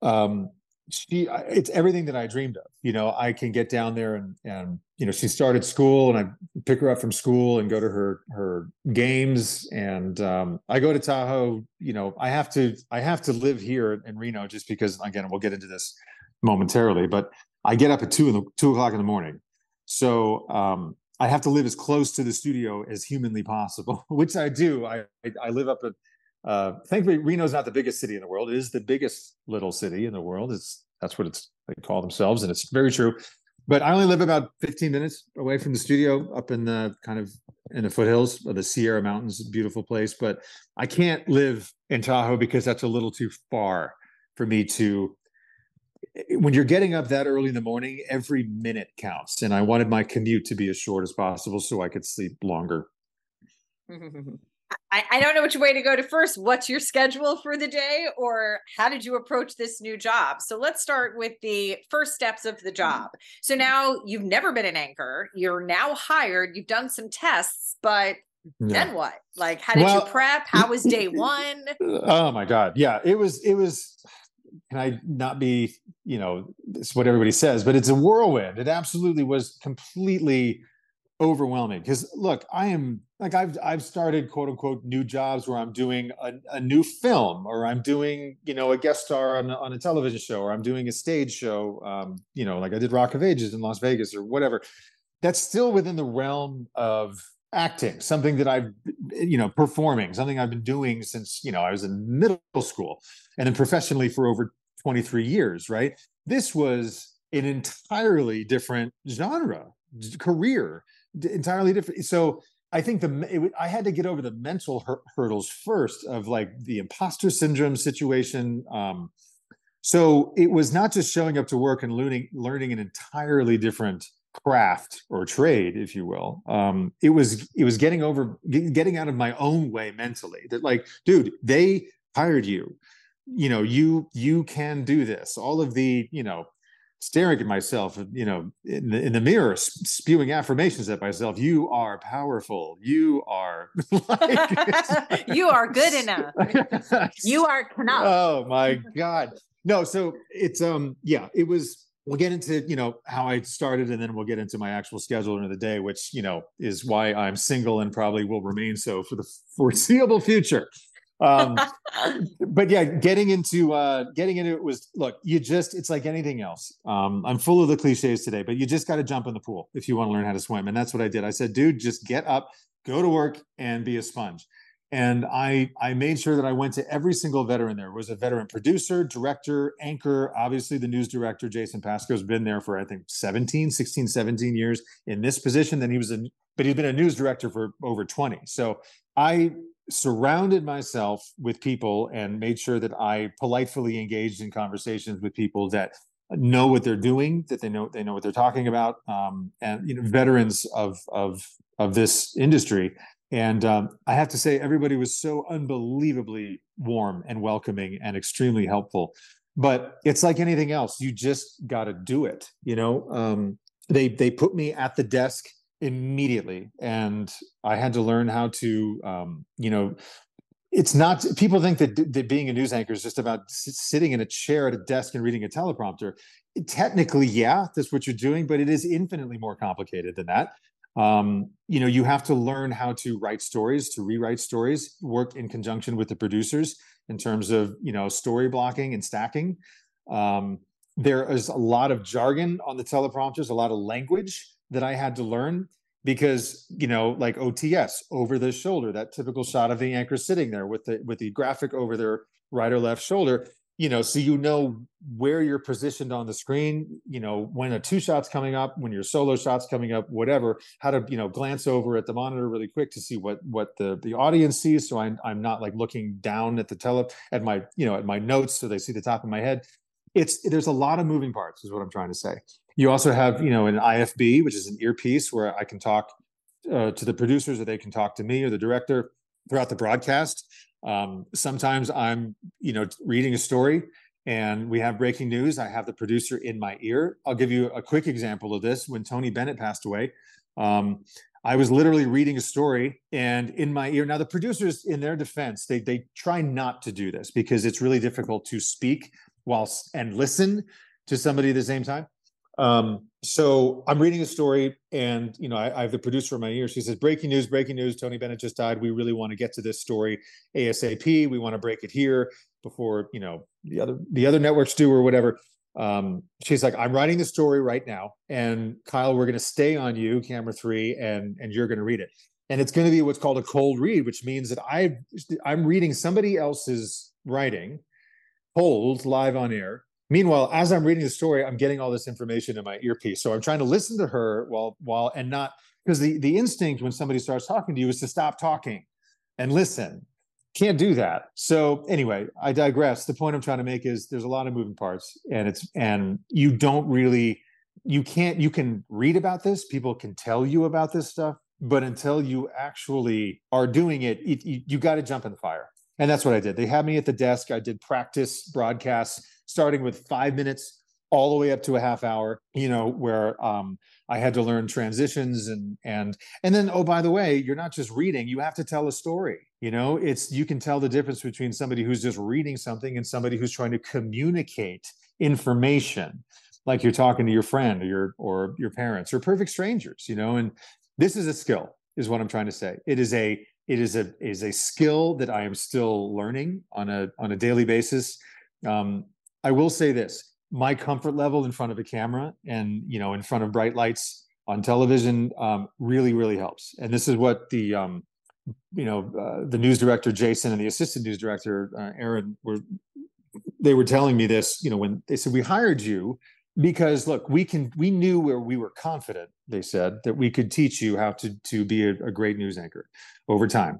Um, she it's everything that i dreamed of you know i can get down there and and you know she started school and i pick her up from school and go to her her games and um, i go to tahoe you know i have to i have to live here in reno just because again we'll get into this momentarily but i get up at two in the two o'clock in the morning. So um, i have to live as close to the studio as humanly possible <laughs> which i do. I i, I live up at uh, thankfully, Reno's not the biggest city in the world. It is the biggest little city in the world. It's that's what it's they call themselves, and it's very true. But I only live about 15 minutes away from the studio, up in the kind of in the foothills of the Sierra Mountains. Beautiful place, but I can't live in Tahoe because that's a little too far for me to. When you're getting up that early in the morning, every minute counts, and I wanted my commute to be as short as possible so I could sleep longer. <laughs> I, I, don't know which way to go to first. What's your schedule for the day, or how did you approach this new job? So let's start with the first steps of the mm-hmm. job. So now you've never been an anchor, you're now hired, you've done some tests, but then what? Like, how did well, you prep? <clears throat> How was day one? Oh my God. Yeah, it was, it was, can I not be, you know, it's what everybody says, but it's a whirlwind. It absolutely was completely overwhelming because look i am like i've i've started quote unquote new jobs where i'm doing a, a new film or i'm doing you know a guest star on, on a television show or i'm doing a stage show um, you know like i did rock of ages in las vegas or whatever. That's still within the realm of acting something that i've you know performing something i've been doing since you know i was in middle school and then professionally for over 23 years right? This was an entirely different genre career entirely different. So I think the it, I had to get over the mental hur- hurdles first of like the imposter syndrome situation. Um, so it was not just showing up to work and learning learning an entirely different craft or trade, if you will. Um, it was it was getting over getting out of my own way mentally. That like, dude, they hired you. You know, you you can do this. All of the you know staring at myself, you know, in the, in the mirror, spewing affirmations at myself. You are powerful. You are <laughs> like, <laughs> you are good enough. <laughs> you are enough. Oh my God. No, so it's um yeah, it was we'll get into you know how I started and then we'll get into my actual schedule of the day, which you know is why I'm single and probably will remain so for the foreseeable future um <laughs> but yeah getting into uh getting into it was look you just it's like anything else. Um i'm full of the cliches today but you just got to jump in the pool if you want to learn how to swim. And that's what i did. I said dude just get up go to work and be a sponge. And i i made sure that i went to every single veteran there. Was a veteran producer director anchor obviously the news director jason pascoe's been there for i think 17 16 17 years in this position. Then he was a but he's been a news director for over 20 so i surrounded myself with people and made sure that I politely engaged in conversations with people that know what they're doing, that they know they know what they're talking about, um, and you know, veterans of of of this industry. And um, I have to say, everybody was so unbelievably warm and welcoming and extremely helpful. But it's like anything else; you just got to do it. You know, um, they they put me at the desk immediately, and I had to learn how to, um, you know, it's not people think that, that being a news anchor is just about sitting in a chair at a desk and reading a teleprompter. Technically yeah that's what you're doing but it is infinitely more complicated than that. Um, you know you have to learn how to write stories to rewrite stories work in conjunction with the producers in terms of you know story blocking and stacking. Um, there is a lot of jargon on the teleprompters a lot of language that i had to learn because you know like ots over the shoulder that typical shot of the anchor sitting there with the with the graphic over their right or left shoulder you know so you know where you're positioned on the screen you know when a two shot's coming up when your solo shot's coming up whatever how to you know glance over at the monitor really quick to see what what the the audience sees. So i'm, I'm not like looking down at the tele at my you know at my notes so they see the top of my head. It's there's a lot of moving parts is what i'm trying to say you also have you know an ifb which is an earpiece where i can talk uh, to the producers or they can talk to me or the director throughout the broadcast um, sometimes I'm, you know, reading a story and we have breaking news. I have the producer in my ear. I'll give you a quick example of this. When Tony Bennett passed away, um, I was literally reading a story and in my ear. Now, the producers, in their defense, they they try not to do this because it's really difficult to speak whilst and listen to somebody at the same time. Um, so I'm reading a story, and you know, I, I, have the producer in my ear. She says, "Breaking news! Breaking news! Tony Bennett just died. We really want to get to this story ASAP. We want to break it here before you know the other the other networks do or whatever." Um, she's like, "I'm writing the story right now, and Kyle, we're going to stay on you, camera three, and and you're going to read it, and it's going to be what's called a cold read, which means that I I'm reading somebody else's writing, cold live on air." Meanwhile, as I'm reading the story, I'm getting all this information in my earpiece. So I'm trying to listen to her while while and not because the the instinct when somebody starts talking to you is to stop talking and listen. Can't do that. So anyway, I digress. The point I'm trying to make is there's a lot of moving parts and it's and you don't really you can't you can read about this, people can tell you about this stuff, but until you actually are doing it, it you, you got to jump in the fire. And that's what I did. They had me at the desk. I did practice broadcasts starting with five minutes all the way up to a half hour you know where um, i had to learn transitions and and and then oh by the way you're not just reading you have to tell a story you know it's you can tell the difference between somebody who's just reading something and somebody who's trying to communicate information like you're talking to your friend or your or your parents or perfect strangers you know and this is a skill is what i'm trying to say it is a it is a is a skill that i am still learning on a on a daily basis um, I will say this: my comfort level in front of a camera and you know in front of bright lights on television um, really really helps. And this is what the um, you know uh, the news director Jason and the assistant news director uh, Aaron were they were telling me this. You know when they said we hired you because look we can we knew where we were confident they said that we could teach you how to to be a, a great news anchor over time.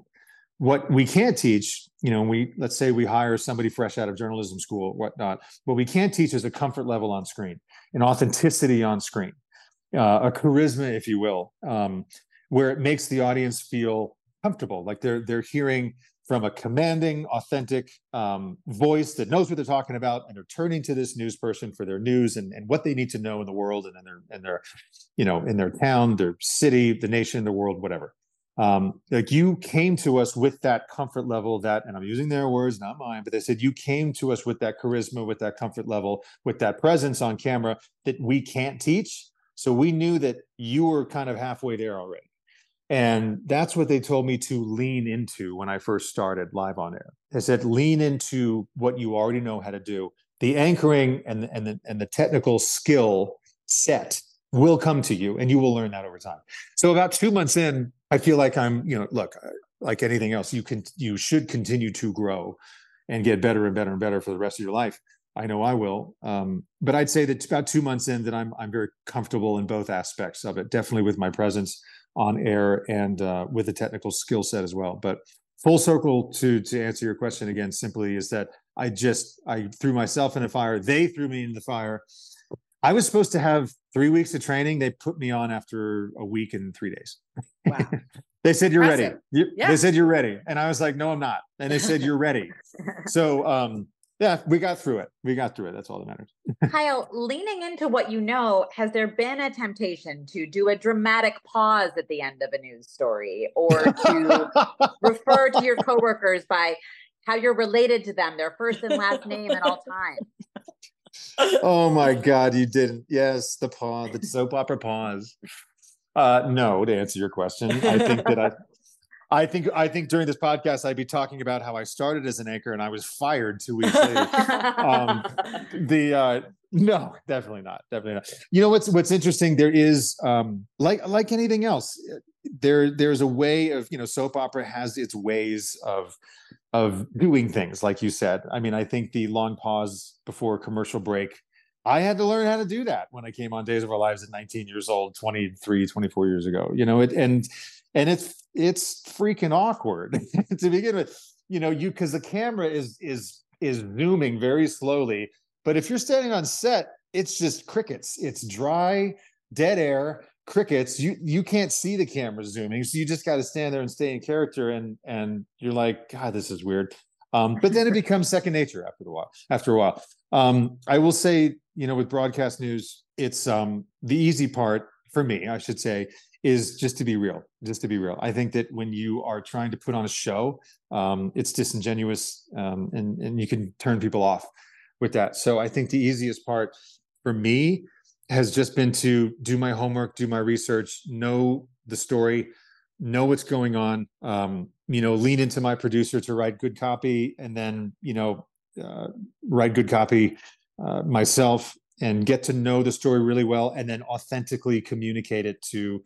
What we can't teach you know we let's say we hire somebody fresh out of journalism school whatnot what we can't teach is a comfort level on screen an authenticity on screen uh, a charisma if you will um, where it makes the audience feel comfortable like they're they're hearing from a commanding authentic um, voice that knows what they're talking about and they're turning to this news person for their news and, and what they need to know in the world and in their in their you know in their town their city the nation the world whatever. Um, like you came to us with that comfort level that and i'm using their words not mine but they said you came to us with that charisma with that comfort level with that presence on camera that we can't teach. So we knew that you were kind of halfway there already and that's what they told me to lean into when i first started live on air they said lean into what you already know how to do the anchoring and, and, the, and the technical skill set will come to you and you will learn that over time so about two months in I feel like I'm, you know, look, uh, like anything else, you can, you should continue to grow and get better and better and better for the rest of your life. I know I will. Um, but I'd say that about two months in, that I'm I'm very comfortable in both aspects of it. Definitely with my presence on air and uh, with a technical skill set as well. But full circle to to answer your question again, simply is that I just I threw myself in the fire. They threw me in the fire. I was supposed to have three weeks of training. They put me on after a week and three days. Wow. <laughs> They said you're ready. Impressive. You, Yeah. They said you're ready, and I was like, no, I'm not. And they said you're ready. <laughs> So um, yeah, we got through it. We got through it. That's all that matters. <laughs> Kyle, leaning into what you know, has there been a temptation to do a dramatic pause at the end of a news story or to <laughs> refer to your coworkers by how you're related to them, their first and last name at all times? oh my god, you didn't. Yes, the pause, the soap opera pause. Uh, no, to answer your question, I think that I. <laughs> I think I think during this podcast I'd be talking about how I started as an anchor and I was fired two weeks later. um, <laughs> the uh, no, definitely not, definitely not. You know what's what's interesting? There is um, like like anything else, there there's a way of you know soap opera has its ways of of doing things like you said. I mean, I think the long pause before commercial break. I had to learn how to do that when I came on Days of Our Lives at 19 years old, 23, 24 years ago. You know, it and and it's it's freaking awkward <laughs> to begin with. You know, you because the camera is is is zooming very slowly, but if you're standing on set, it's just crickets. It's dry, dead air, crickets. You you can't see the camera zooming, so you just got to stand there and stay in character. And and you're like, God, this is weird. Um, but then it <laughs> becomes second nature after the while. After a while, um, I will say, you know, with broadcast news, it's um, the easy part for me, I should say, is just to be real. Just to be real. I think that when you are trying to put on a show, um, it's disingenuous, um, and and you can turn people off with that. So I think the easiest part for me has just been to do my homework, do my research, know the story, know what's going on. Um, you know, lean into my producer to write good copy, and then you know, uh, write good copy uh, myself and get to know the story really well, and then authentically communicate it to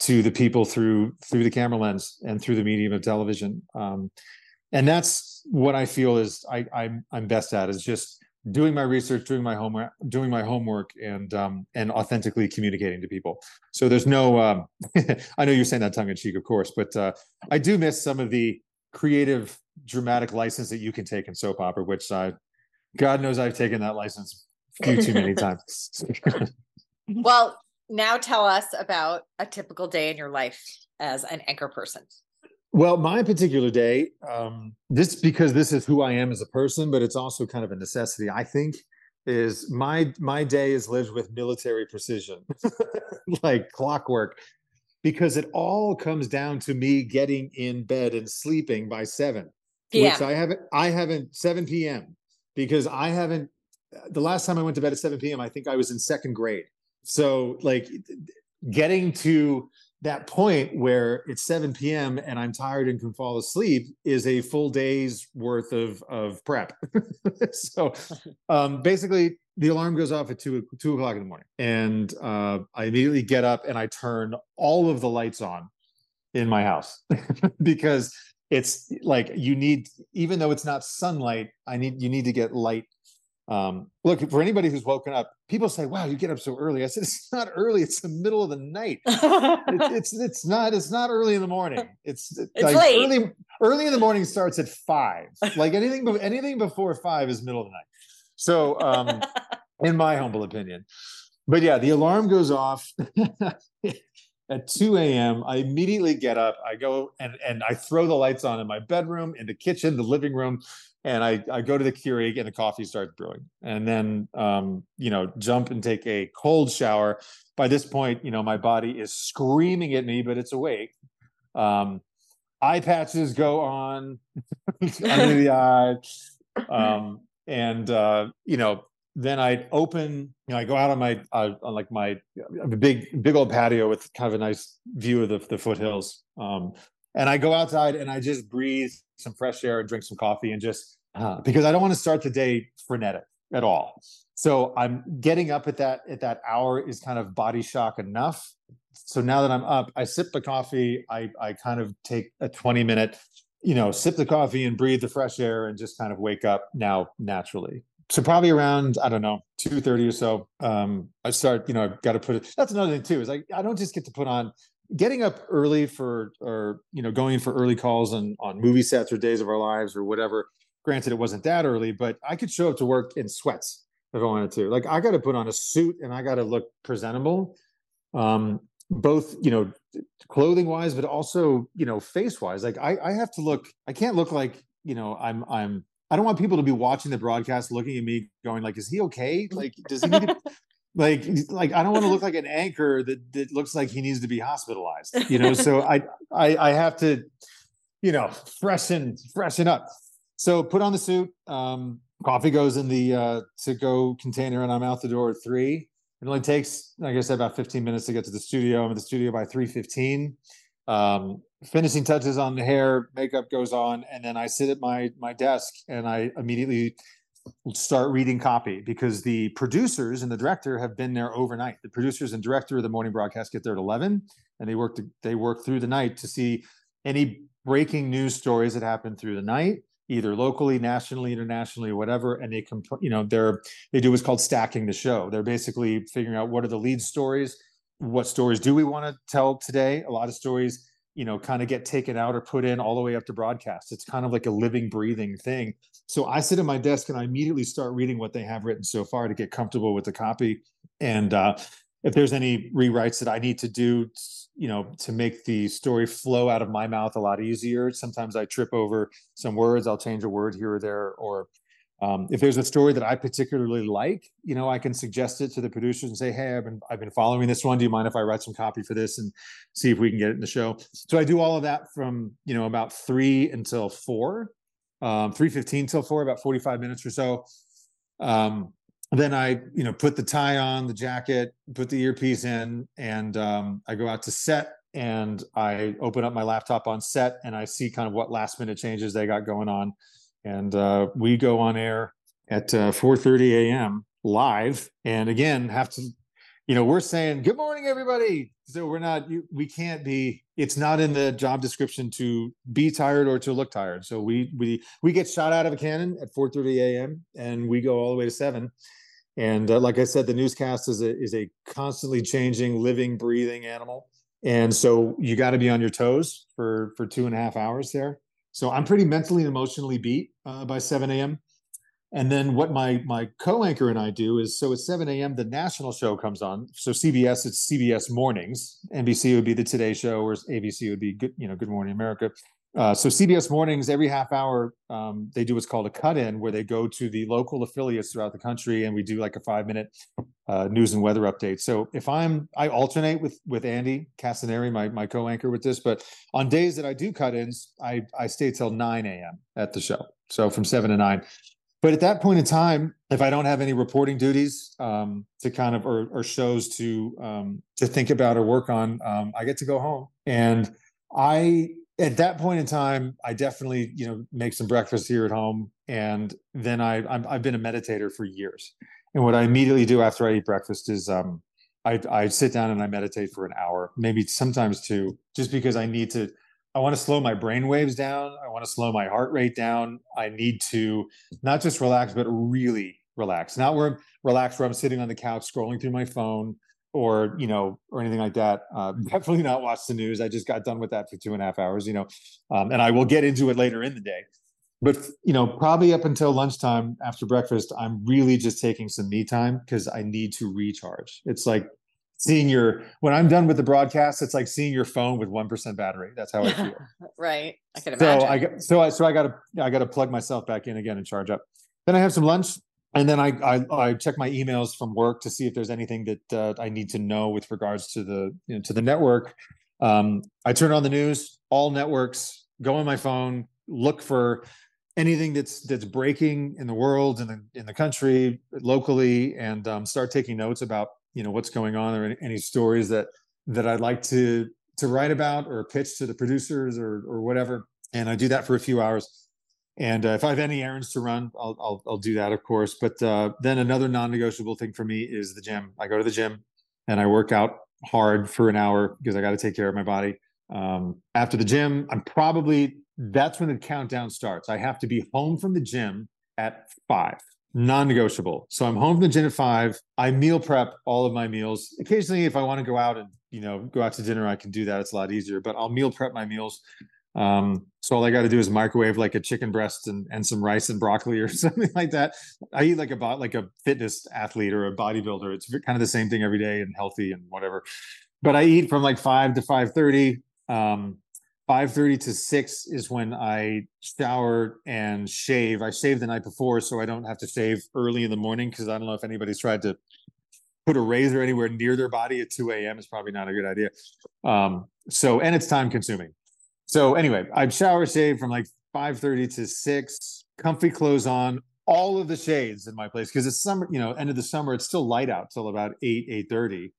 to the people through through the camera lens and through the medium of television. Um, and that's what I feel is I, I'm I'm best at is just doing my research, doing my homework, doing my homework, and um, and authentically communicating to people. So there's no. Um, <laughs> I know you're saying that tongue in cheek, of course, but uh, I do miss some of the creative, dramatic license that you can take in soap opera, which I, God knows, I've taken that license few too many <laughs> times. <laughs> well, now tell us about a typical day in your life as an anchor person. Well, my particular day, um, this because this is who I am as a person, but it's also kind of a necessity. I think is my my day is lived with military precision, <laughs> like clockwork, because it all comes down to me getting in bed and sleeping by seven, PM. which I haven't. I haven't seven p.m. because I haven't. The last time I went to bed at seven p.m., I think I was in second grade. So, like, getting to that point where it's 7 p.m. and I'm tired and can fall asleep is a full day's worth of of prep. <laughs> so um, basically, the alarm goes off at two two o'clock in the morning, and uh, I immediately get up and I turn all of the lights on in my house <laughs> because it's like you need even though it's not sunlight i need you need to get light um look for anybody who's woken up people say wow you get up so early. I said it's not early it's the middle of the night. It's, <laughs> it's it's not it's not early in the morning. It's, It's like late. early early in the morning starts at five. Like anything anything before five is middle of the night. So um <laughs> in my humble opinion. But yeah the alarm goes off <laughs> at 2 a.m i immediately get up. I go and and i throw the lights on in my bedroom in the kitchen the living room and I, I go to the Keurig and the coffee starts brewing. And then um, you know jump and take a cold shower. By this point you know my body is screaming at me but it's awake. Um, eye patches go on <laughs> under the eyes. um, and uh, you know then i open you know i go out on my uh, on like my a big big old patio with kind of a nice view of the, the foothills. Um, and i go outside and i just breathe some fresh air and drink some coffee and just uh, because i don't want to start the day frenetic at all. So i'm getting up at that at that hour is kind of body shock enough. So now that i'm up i sip the coffee. I i kind of take a 20 minute you know sip the coffee and breathe the fresh air and just kind of wake up now naturally. So probably around i don't know 2.30 or so um i start you know i've got to put it that's another thing too is like i don't just get to put on getting up early for or you know going for early calls on on movie sets or days of our lives or whatever granted it wasn't that early but i could show up to work in sweats if i wanted to like i got to put on a suit and i got to look presentable um both you know clothing wise, but also, you know, face wise. Like I, I have to look, I can't look like, you know, I'm, I'm, I don't want people to be watching the broadcast looking at me going like, is he okay? Like, does he need <laughs> like, like, I don't want to look like an anchor that, that looks like he needs to be hospitalized, you know? <laughs> So I, I, I have to, you know, freshen, freshen up. So put on the suit. Um, coffee goes in the uh, to go container and I'm out the door at three. It only takes, like I said, about 15 minutes to get to the studio. I'm at the studio by 3:15. Um, finishing touches on the hair, makeup goes on, and then I sit at my my desk and I immediately start reading copy because the producers and the director have been there overnight. The producers and director of the morning broadcast get there at 11, and they work to, they work through the night to see any breaking news stories that happen through the night either locally, nationally, internationally, whatever, and they can, you know, they're they do what's called stacking the show. They're basically figuring out what are the lead stories, what stories do we want to tell today. A lot of stories, you know, kind of get taken out or put in all the way up to broadcast. It's kind of like a living, breathing thing. So I sit at my desk and I immediately start reading what they have written so far to get comfortable with the copy. And uh, if there's any rewrites that I need to do, you know, to make the story flow out of my mouth a lot easier. Sometimes I trip over some words. I'll change a word here or there. Or um, if there's a story that I particularly like, you know, I can suggest it to the producers and say, "Hey, I've been I've been following this one. Do you mind if I write some copy for this and see if we can get it in the show?" So I do all of that from you know about three until four, um, three fifteen till four, about forty five minutes or so. Um, then I, you know, put the tie on, the jacket, put the earpiece in, and um, I go out to set and I open up my laptop on set and I see kind of what last minute changes they got going on. And uh, we go on air at uh, 4:30 a.m. live, and again have to, you know, we're saying good morning everybody. So we're not, we can't be. It's not in the job description to be tired or to look tired. So we we we get shot out of a cannon at 4:30 a.m. and we go all the way to seven and uh, like I said, the newscast is a is a constantly changing, living, breathing animal. And so you got to be on your toes for for two and a half hours there. So I'm pretty mentally and emotionally beat uh, by 7 a.m. And then what my my co-anchor and I do is so at 7 a.m. the national show comes on. So CBS it's CBS mornings. NBC would be the Today Show, or ABC would be good, you know, Good Morning America. Uh, so CBS mornings, every half hour, um, they do what's called a cut-in, where they go to the local affiliates throughout the country, and we do like a five-minute uh, news and weather update. So if I'm, I alternate with with Andy Castaneri, my my co-anchor with this, but on days that I do cut-ins, I I stay till 9 a.m. at the show, so from seven to nine. But at that point in time, if I don't have any reporting duties um, to kind of or, or shows to um, to think about or work on, um, I get to go home and I at that point in time, I definitely, you know, make some breakfast here at home, and then I i have been a meditator for years. And what I immediately do after I eat breakfast is um, I, I sit down and I meditate for an hour, maybe sometimes two, just because I need to. I want to slow my brain waves down. I want to slow my heart rate down. I need to not just relax, but really relax. Not where I'm relaxed, where I'm sitting on the couch scrolling through my phone or you know or anything like that uh, <laughs> definitely not watch the news. I just got done with that for two and a half hours you know um, and i will get into it later in the day. But you know probably up until lunchtime after breakfast i'm really just taking some me time because i need to recharge. It's like seeing your when i'm done with the broadcast it's like seeing your phone with 1% battery. That's how i <laughs> feel. Right. I can imagine. So i got so i so i gotta i gotta plug myself back in again and charge up. Then i have some lunch and then I, I, I check my emails from work to see if there's anything that uh, I need to know with regards to the you know, to the network. Um, I turn on the news, all networks, go on my phone, look for anything that's that's breaking in the world in the in the country locally, and um, start taking notes about you know what's going on or any, any stories that that I'd like to to write about or pitch to the producers or or whatever. And I do that for a few hours and uh, if I have any errands to run, I'll, I'll, I'll do that, of course. But uh, then another non-negotiable thing for me is the gym. I go to the gym and I work out hard for an hour because I got to take care of my body. Um, after the gym, I'm probably that's when the countdown starts. I have to be home from the gym at five, non-negotiable. So I'm home from the gym at five. I meal prep all of my meals. Occasionally, if I want to go out and you know go out to dinner, I can do that. It's a lot easier. But I'll meal prep my meals um, so all I got to do is microwave like a chicken breast and, and some rice and broccoli or <laughs> something like that. I eat like a like a fitness athlete or a bodybuilder. It's kind of the same thing every day and healthy and whatever. but I eat from like five to five thirty. Um, five thirty to six is when I shower and shave. I shave the night before, so I don't have to shave early in the morning because I don't know if anybody's tried to put a razor anywhere near their body at 2 a.m. It's probably not a good idea. Um, so and it's time consuming. So anyway, I'm shower shave from like 5:30 to 6, comfy clothes on, all of the shades in my place because it's summer, you know, end of the summer, it's still light out till about 8, 8:30.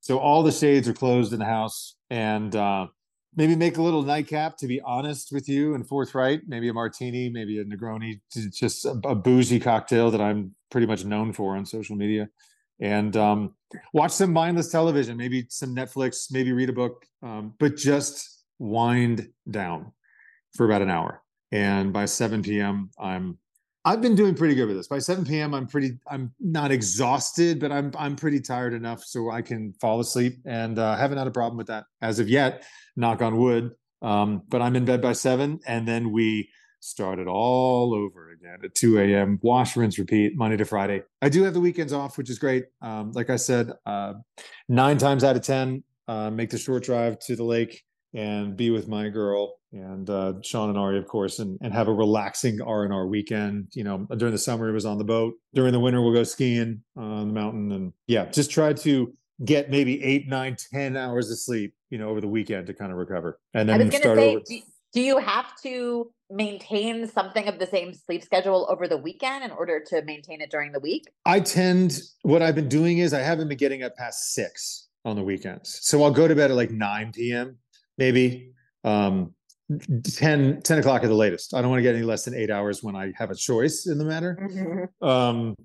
So all the shades are closed in the house and uh, maybe make a little nightcap to be honest with you and forthright, maybe a martini, maybe a Negroni, just a, a bougie cocktail that I'm pretty much known for on social media. And um, watch some mindless television, maybe some Netflix, maybe read a book, um, but just wind down for about an hour. And by 7 p.m., I'm I've been doing pretty good with this. By 7 p.m., I'm pretty, I'm not exhausted, but I'm I'm pretty tired enough so I can fall asleep, and uh, haven't had a problem with that as of yet. Knock on wood. Um, but I'm in bed by seven, and then we start it all over again at 2 a.m. Wash, rinse, repeat, Monday to Friday. I do have the weekends off, which is great. Um, like I said, uh, nine times out of ten, uh, make the short drive to the lake and be with my girl and uh, Sean and Ari, of course, and, and have a relaxing R and R weekend. You know, during the summer it was on the boat. During the winter we'll go skiing on the mountain, and yeah, just try to get maybe eight, nine, ten hours of sleep. You know, over the weekend to kind of recover, and then I was going to say, over. do, do you have to maintain something of the same sleep schedule over the weekend in order to maintain it during the week? I tend. What I've been doing is I haven't been getting up past six on the weekends, so I'll go to bed at like nine p.m. maybe. Um, 10, 10 o'clock at the latest. I don't want to get any less than eight hours when I have a choice in the matter. Mm-hmm. Um,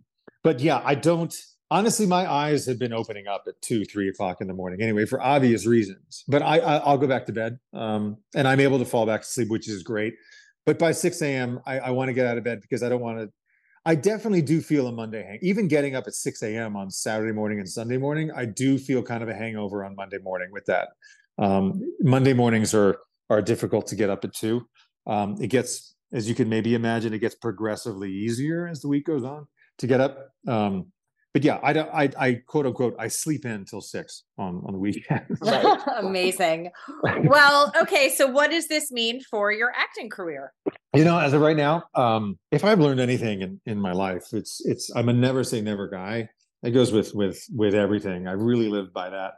but yeah, I don't honestly, my eyes have been opening up at two, three o'clock in the morning anyway, for obvious reasons. But I, I will go back to bed. Um, and I'm able to fall back to sleep, which is great. But by 6 a.m., I, I want to get out of bed because I don't want to. I definitely do feel a Monday hang. Even getting up at 6 a.m. on Saturday morning and Sunday morning, I do feel kind of a hangover on Monday morning with that. Um, Monday mornings are are difficult to get up at two. Um, it gets, as you can maybe imagine, it gets progressively easier as the week goes on to get up. Um, but yeah, I don't, I, I quote unquote, I sleep in until six on, on the weekend. <laughs> <laughs> <laughs> Amazing. Well, okay. So what does this mean for your acting career? You know, as of right now, um, if I've learned anything in, in my life, it's, it's, I'm a never say never guy. It goes with, with, with everything. I really lived by that.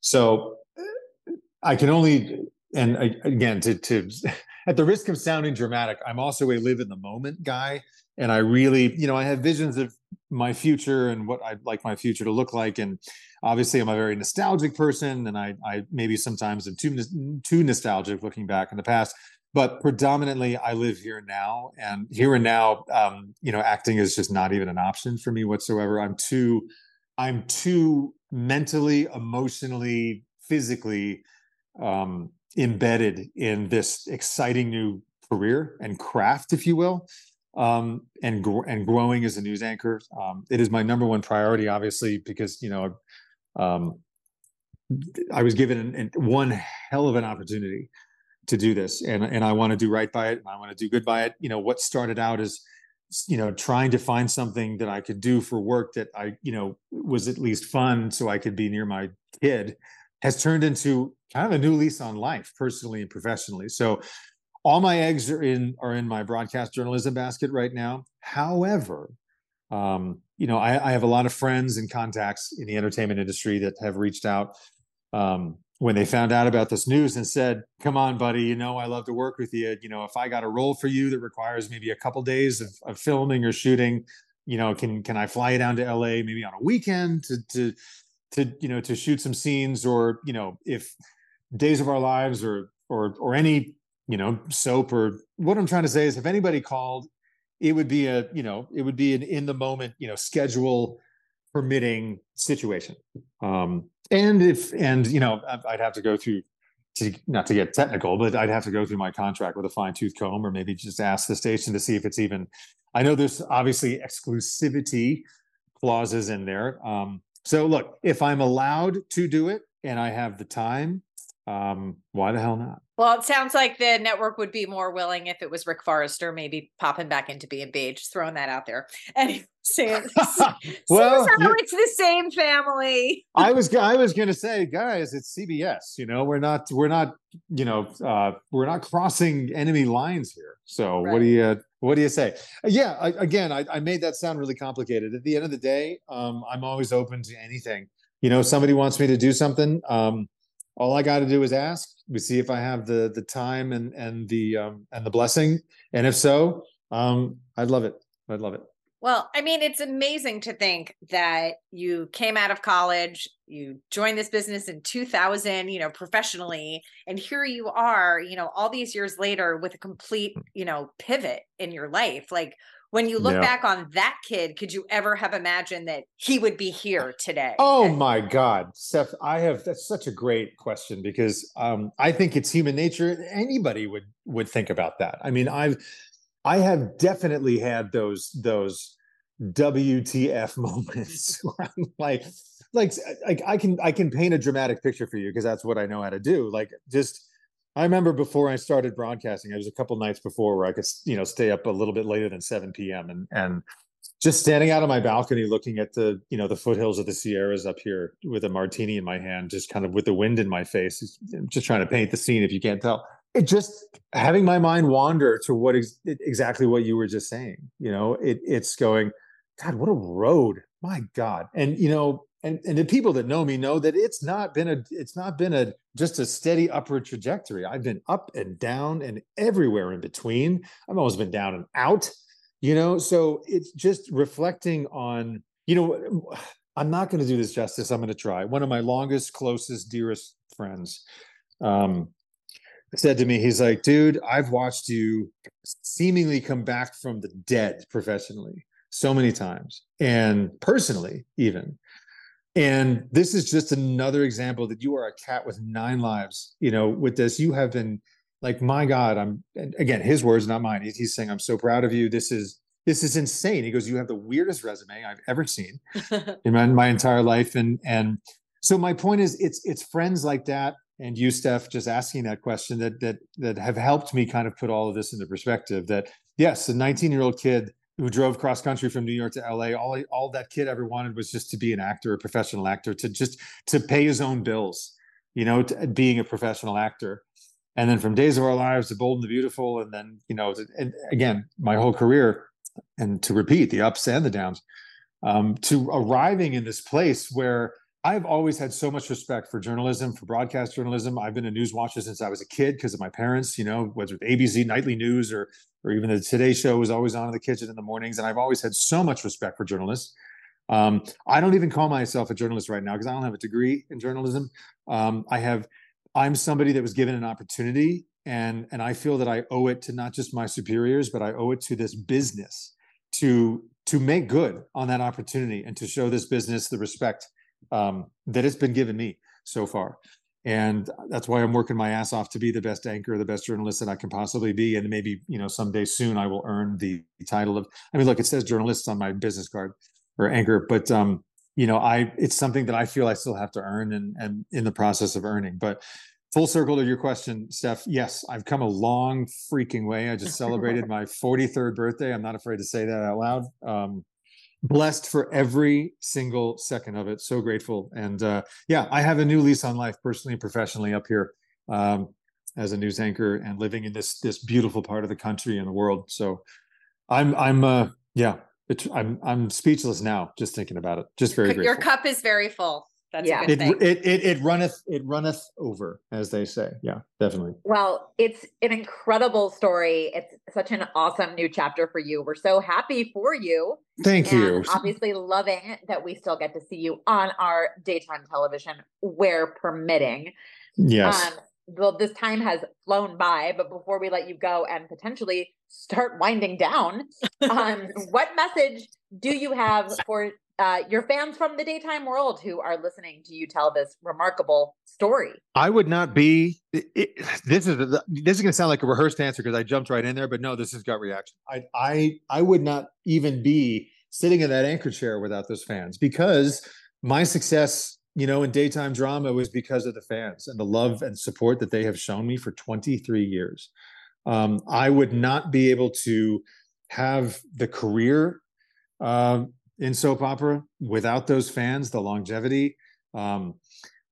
So I can only and again to to at the risk of sounding dramatic i'm also a live in the moment guy. And i really you know i have visions of my future and what i'd like my future to look like. And obviously i'm a very nostalgic person. And i i maybe sometimes am too too nostalgic looking back in the past. But predominantly i live here now. And here and now um, you know acting is just not even an option for me whatsoever. I'm too i'm too mentally emotionally physically um, embedded in this exciting new career and craft, if you will, um, and gr- and growing as a news anchor. Um, it is my number one priority, obviously, because you know um, I was given an, an, one hell of an opportunity to do this, and and I want to do right by it, and I want to do good by it. You know, what started out as you know trying to find something that I could do for work that I you know was at least fun, so I could be near my kid has turned into kind of a new lease on life personally and professionally. So all my eggs are in are in my broadcast journalism basket right now. However um, you know I, I, have a lot of friends and contacts in the entertainment industry that have reached out um, when they found out about this news and said come on buddy you know i love to work with you. You know if i got a role for you that requires maybe a couple days of, of filming or shooting you know can can i fly you down to la maybe on a weekend to to to you know to shoot some scenes or you know if days of our lives or or or any you know soap or what i'm trying to say is if anybody called it would be a you know it would be an in the moment you know schedule permitting situation. Um and if and you know i'd have to go through to not to get technical but i'd have to go through my contract with a fine tooth comb or maybe just ask the station to see if it's even i know there's obviously exclusivity clauses in there. Um so look, if I'm allowed to do it and I have the time, um, why the hell not? Well, it sounds like the network would be more willing if it was Rick Forrester, maybe popping back into B and B. Just throwing that out there. <laughs> Saying, <laughs> well, you, it's the same family. <laughs> I was I was going to say, guys, it's CBS. You know, we're not we're not you know uh, we're not crossing enemy lines here. So right. what do you what do you say? Yeah, I, again, I, I made that sound really complicated. At the end of the day, um, I'm always open to anything. You know, somebody wants me to do something. Um, all I got to do is ask. We see if I have the the time and and the um, and the blessing, and if so, um, I'd love it. I'd love it. Well, I mean, it's amazing to think that you came out of college, you joined this business in 2000, you know, professionally, and here you are, you know, all these years later with a complete, you know, pivot in your life. Like, when you look yeah. back on that kid, could you ever have imagined that he would be here today? Oh my God, Steph, I have that's such a great question because um, I think it's human nature. Anybody would would think about that. I mean, I've I have definitely had those those WTF <laughs> moments <laughs> where I'm like, like, like I can I can paint a dramatic picture for you because that's what I know how to do. Like just I remember before I started broadcasting, I was a couple nights before where I could, you know, stay up a little bit later than 7 p.m. and and just standing out on my balcony looking at the, you know, the foothills of the Sierras up here with a martini in my hand, just kind of with the wind in my face, just trying to paint the scene if you can't tell. It just having my mind wander to what ex- exactly what you were just saying. You know, it it's going, God, what a road. My God. And you know, and and the people that know me know that it's not been a it's not been a just a steady upward trajectory. I've been up and down and everywhere in between. I've always been down and out you know? So it's just reflecting on you know i'm not going to do this justice. I'm going to try. One of my longest closest dearest friends um said to me he's like dude i've watched you seemingly come back from the dead professionally so many times and personally even and this is just another example that you are a cat with nine lives. You know, with this, you have been like, my God, I'm again, his words, not mine. He's saying, I'm so proud of you. This is this is insane. He goes, You have the weirdest resume I've ever seen <laughs> in my, my entire life. And and so my point is it's it's friends like that and you, Steph, just asking that question that that that have helped me kind of put all of this into perspective. That yes, a 19 year old kid who drove cross country from New York to LA. All all that kid ever wanted was just to be an actor, a professional actor, to just to pay his own bills, you know, to, being a professional actor. And then from Days of Our Lives to Bold and the Beautiful, and then you know, and again, my whole career, and to repeat the ups and the downs, um, to arriving in this place where I've always had so much respect for journalism, for broadcast journalism. I've been a news watcher since I was a kid because of my parents, you know, whether it's ABC Nightly News or or even the Today Show was always on in the kitchen in the mornings. And I've always had so much respect for journalists. Um, I don't even call myself a journalist right now because I don't have a degree in journalism. Um, I have, I'm somebody that was given an opportunity, and and I feel that I owe it to not just my superiors, but I owe it to this business to to make good on that opportunity and to show this business the respect um, that it's been given me so far. And that's why I'm working my ass off to be the best anchor, the best journalist that I can possibly be. And maybe, you know, someday soon I will earn the title of, I mean, look, it says journalist on my business card or anchor, but, um, you know, I, it's something that I feel I still have to earn and, and in the process of earning. But full circle to your question, Steph, yes, I've come a long freaking way. I just <laughs> celebrated my 43rd birthday. I'm not afraid to say that out loud. Um, blessed for every single second of it. So grateful. And uh, yeah, I have a new lease on life personally and professionally up here um, as a news anchor and living in this this beautiful part of the country and the world. So I'm I'm uh, yeah, I'm I'm speechless now just thinking about it. Just very grateful. Your cup is very full. That's yeah. it, it, it it runneth it runneth over, as they say. Yeah, definitely. Well, it's an incredible story. It's such an awesome new chapter for you. We're so happy for you. Thank you. Obviously, loving that we still get to see you on our daytime television where permitting. Yes. Um, well, this time has flown by, but before we let you go and potentially start winding down, <laughs> um, what message do you have for uh, your fans from the daytime world who are listening to you tell this remarkable story. I would not be. It, this is this is going to sound like a rehearsed answer because I jumped right in there, but no, this is gut reaction. I I I would not even be sitting in that anchor chair without those fans because my success you know, in daytime drama was because of the fans and the love and support that they have shown me for 23 years. Um, I would not be able to have the career uh, in soap opera without those fans, the longevity. Um,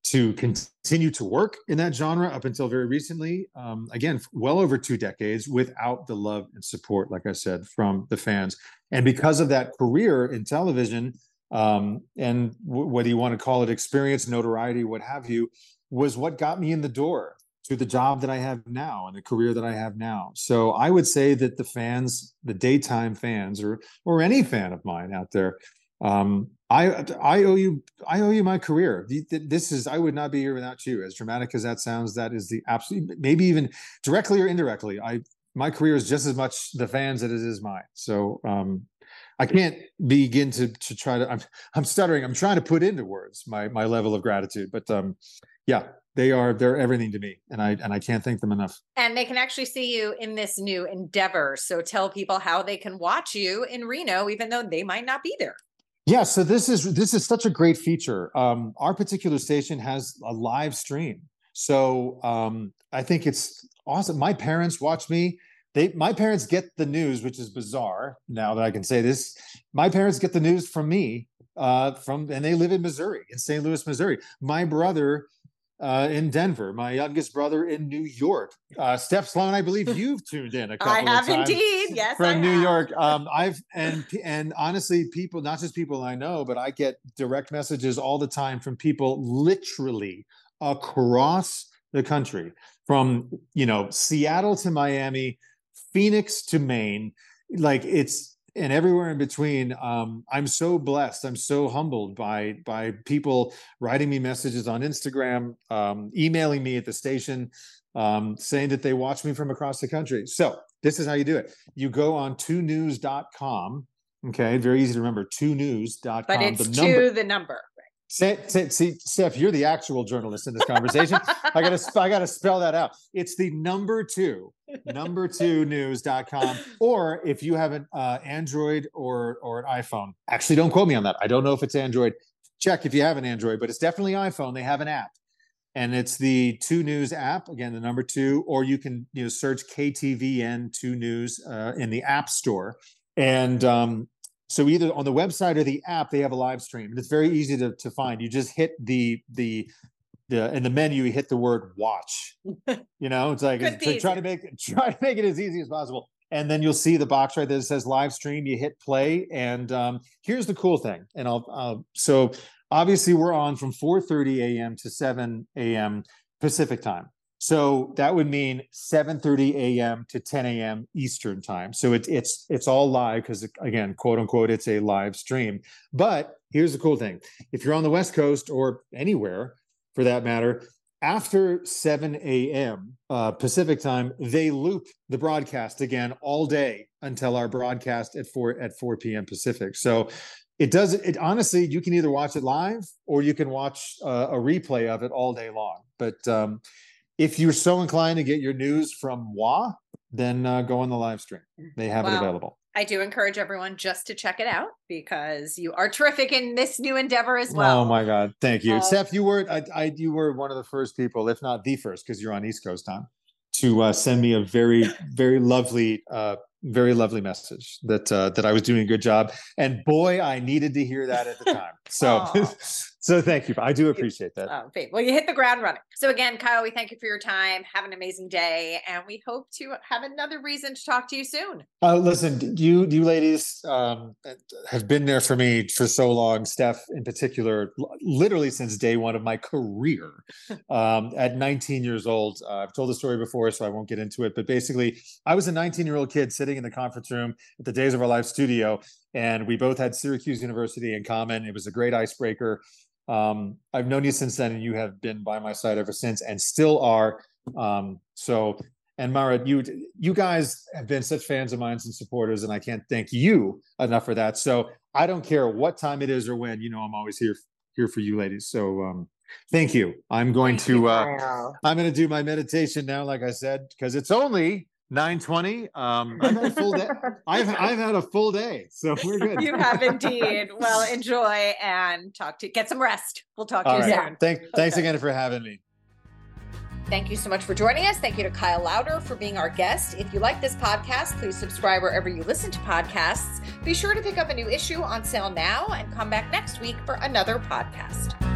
to continue to work in that genre up until very recently. Um, again, well over two decades without the love and support, like I said, from the fans. And because of that career in television, um, and w- whether you want to call it experience, notoriety, what have you, was what got me in the door to the job that I have now and the career that I have now. So I would say that the fans, the daytime fans, or or any fan of mine out there, um, I I owe you I owe you my career. This is I would not be here without you. As dramatic as that sounds, that is the absolute maybe even directly or indirectly. I my career is just as much the fans as it is mine. So um, I can't begin to to try to. I'm I'm stuttering. I'm trying to put into words my my level of gratitude. But um, yeah, they are they're everything to me, and I and I can't thank them enough. And they can actually see you in this new endeavor. So tell people how they can watch you in Reno, even though they might not be there. Yeah, so this is this is such a great feature. Um, our particular station has a live stream, so um, I think it's awesome. My parents watch me. They my parents get the news, which is bizarre now that I can say this. My parents get the news from me uh, from, and they live in Missouri, in St. Louis, Missouri. My brother uh, in Denver, my youngest brother in New York. Uh, Steph Sloane, I believe <laughs> you've tuned in a couple I have of times indeed. Yes, from I New have. York. Um, I've and and honestly, people, not just people I know, but I get direct messages all the time from people literally across the country, from you know Seattle to Miami, Phoenix to Maine. Like it's and everywhere in between um, i'm so blessed i'm so humbled by by people writing me messages on instagram um, emailing me at the station um, saying that they watch me from across the country so this is how you do it you go on 2news.com okay very easy to remember 2news.com But it's the number the number. Say, see, Steph, you're the actual journalist in this conversation. I gotta, I gotta spell that out. It's the number two, number two <laughs> news.com. Or if you have an uh, Android or or an iPhone, actually, don't quote me on that. I don't know if it's Android. Check if you have an Android, but it's definitely iPhone. They have an app, and it's the Two News app. Again, the number two. Or you can you know search KTVN Two News uh, in the App Store, and um, so either on the website or the app, they have a live stream, and it's very easy to, to find. You just hit the the the in the menu, you hit the word "watch." <laughs> You know, it's like try, try to make try to make it as easy as possible, and then you'll see the box right there that says live stream. You hit play, and um, here's the cool thing. And I'll uh, so obviously we're on from 4:30 a.m. to 7 a.m. Pacific time. So that would mean 7:30 a.m. to 10 a.m. Eastern time. So it's it's it's all live because again, quote unquote, it's a live stream. But here's the cool thing: if you're on the West Coast or anywhere for that matter, after 7 a.m. Uh, Pacific time, they loop the broadcast again all day until our broadcast at 4 at 4 p.m. Pacific. So it does it honestly you can either watch it live or you can watch uh, a replay of it all day long but um, if you're so inclined to get your news from WA, then uh, go on the live stream. They have it available. I do encourage everyone just to check it out because you are terrific in this new endeavor as well. oh my God, thank you, Um, Steph. You were I, I you were one of the first people, if not the first, because you're on East Coast time, to uh, send me a very <laughs> very lovely uh, very lovely message that uh, that I was doing a good job. And boy, I needed to hear that at the time. So. <laughs> so thank you. I do appreciate that. Oh. Well, you hit the ground running. So again, Kyle, we thank you for your time. Have an amazing day, and we hope to have another reason to talk to you soon. Uh, listen, you you ladies um, have been there for me for so long. Steph, in particular, literally since day one of my career. <laughs> Um, at 19 years old, uh, I've told the story before, so I won't get into it. But basically, I was a 19 year old kid sitting in the conference room at the Days of Our Life studio, and we both had Syracuse University in common. It was a great icebreaker. Um, I've known you since then, and you have been by my side ever since, and still are. Um, so and Mara, you you guys have been such fans of mine and supporters, and I can't thank you enough for that. So I don't care what time it is or when, you know, I'm always here here for you ladies. So um thank you. I'm going Thank to uh I'm gonna do my meditation now, like I said, because it's only 920. Um, <laughs> I've had a full day. I've I've had a full day, so we're good. you have indeed. Well, enjoy and talk to get some rest. We'll talk to you right. soon. Thank, thanks again for having me. Thank you so much for joining us. Thank you to Kyle Lowder for being our guest. If you like this podcast, please subscribe wherever you listen to podcasts. Be sure to pick up a new issue on sale now and come back next week for another podcast.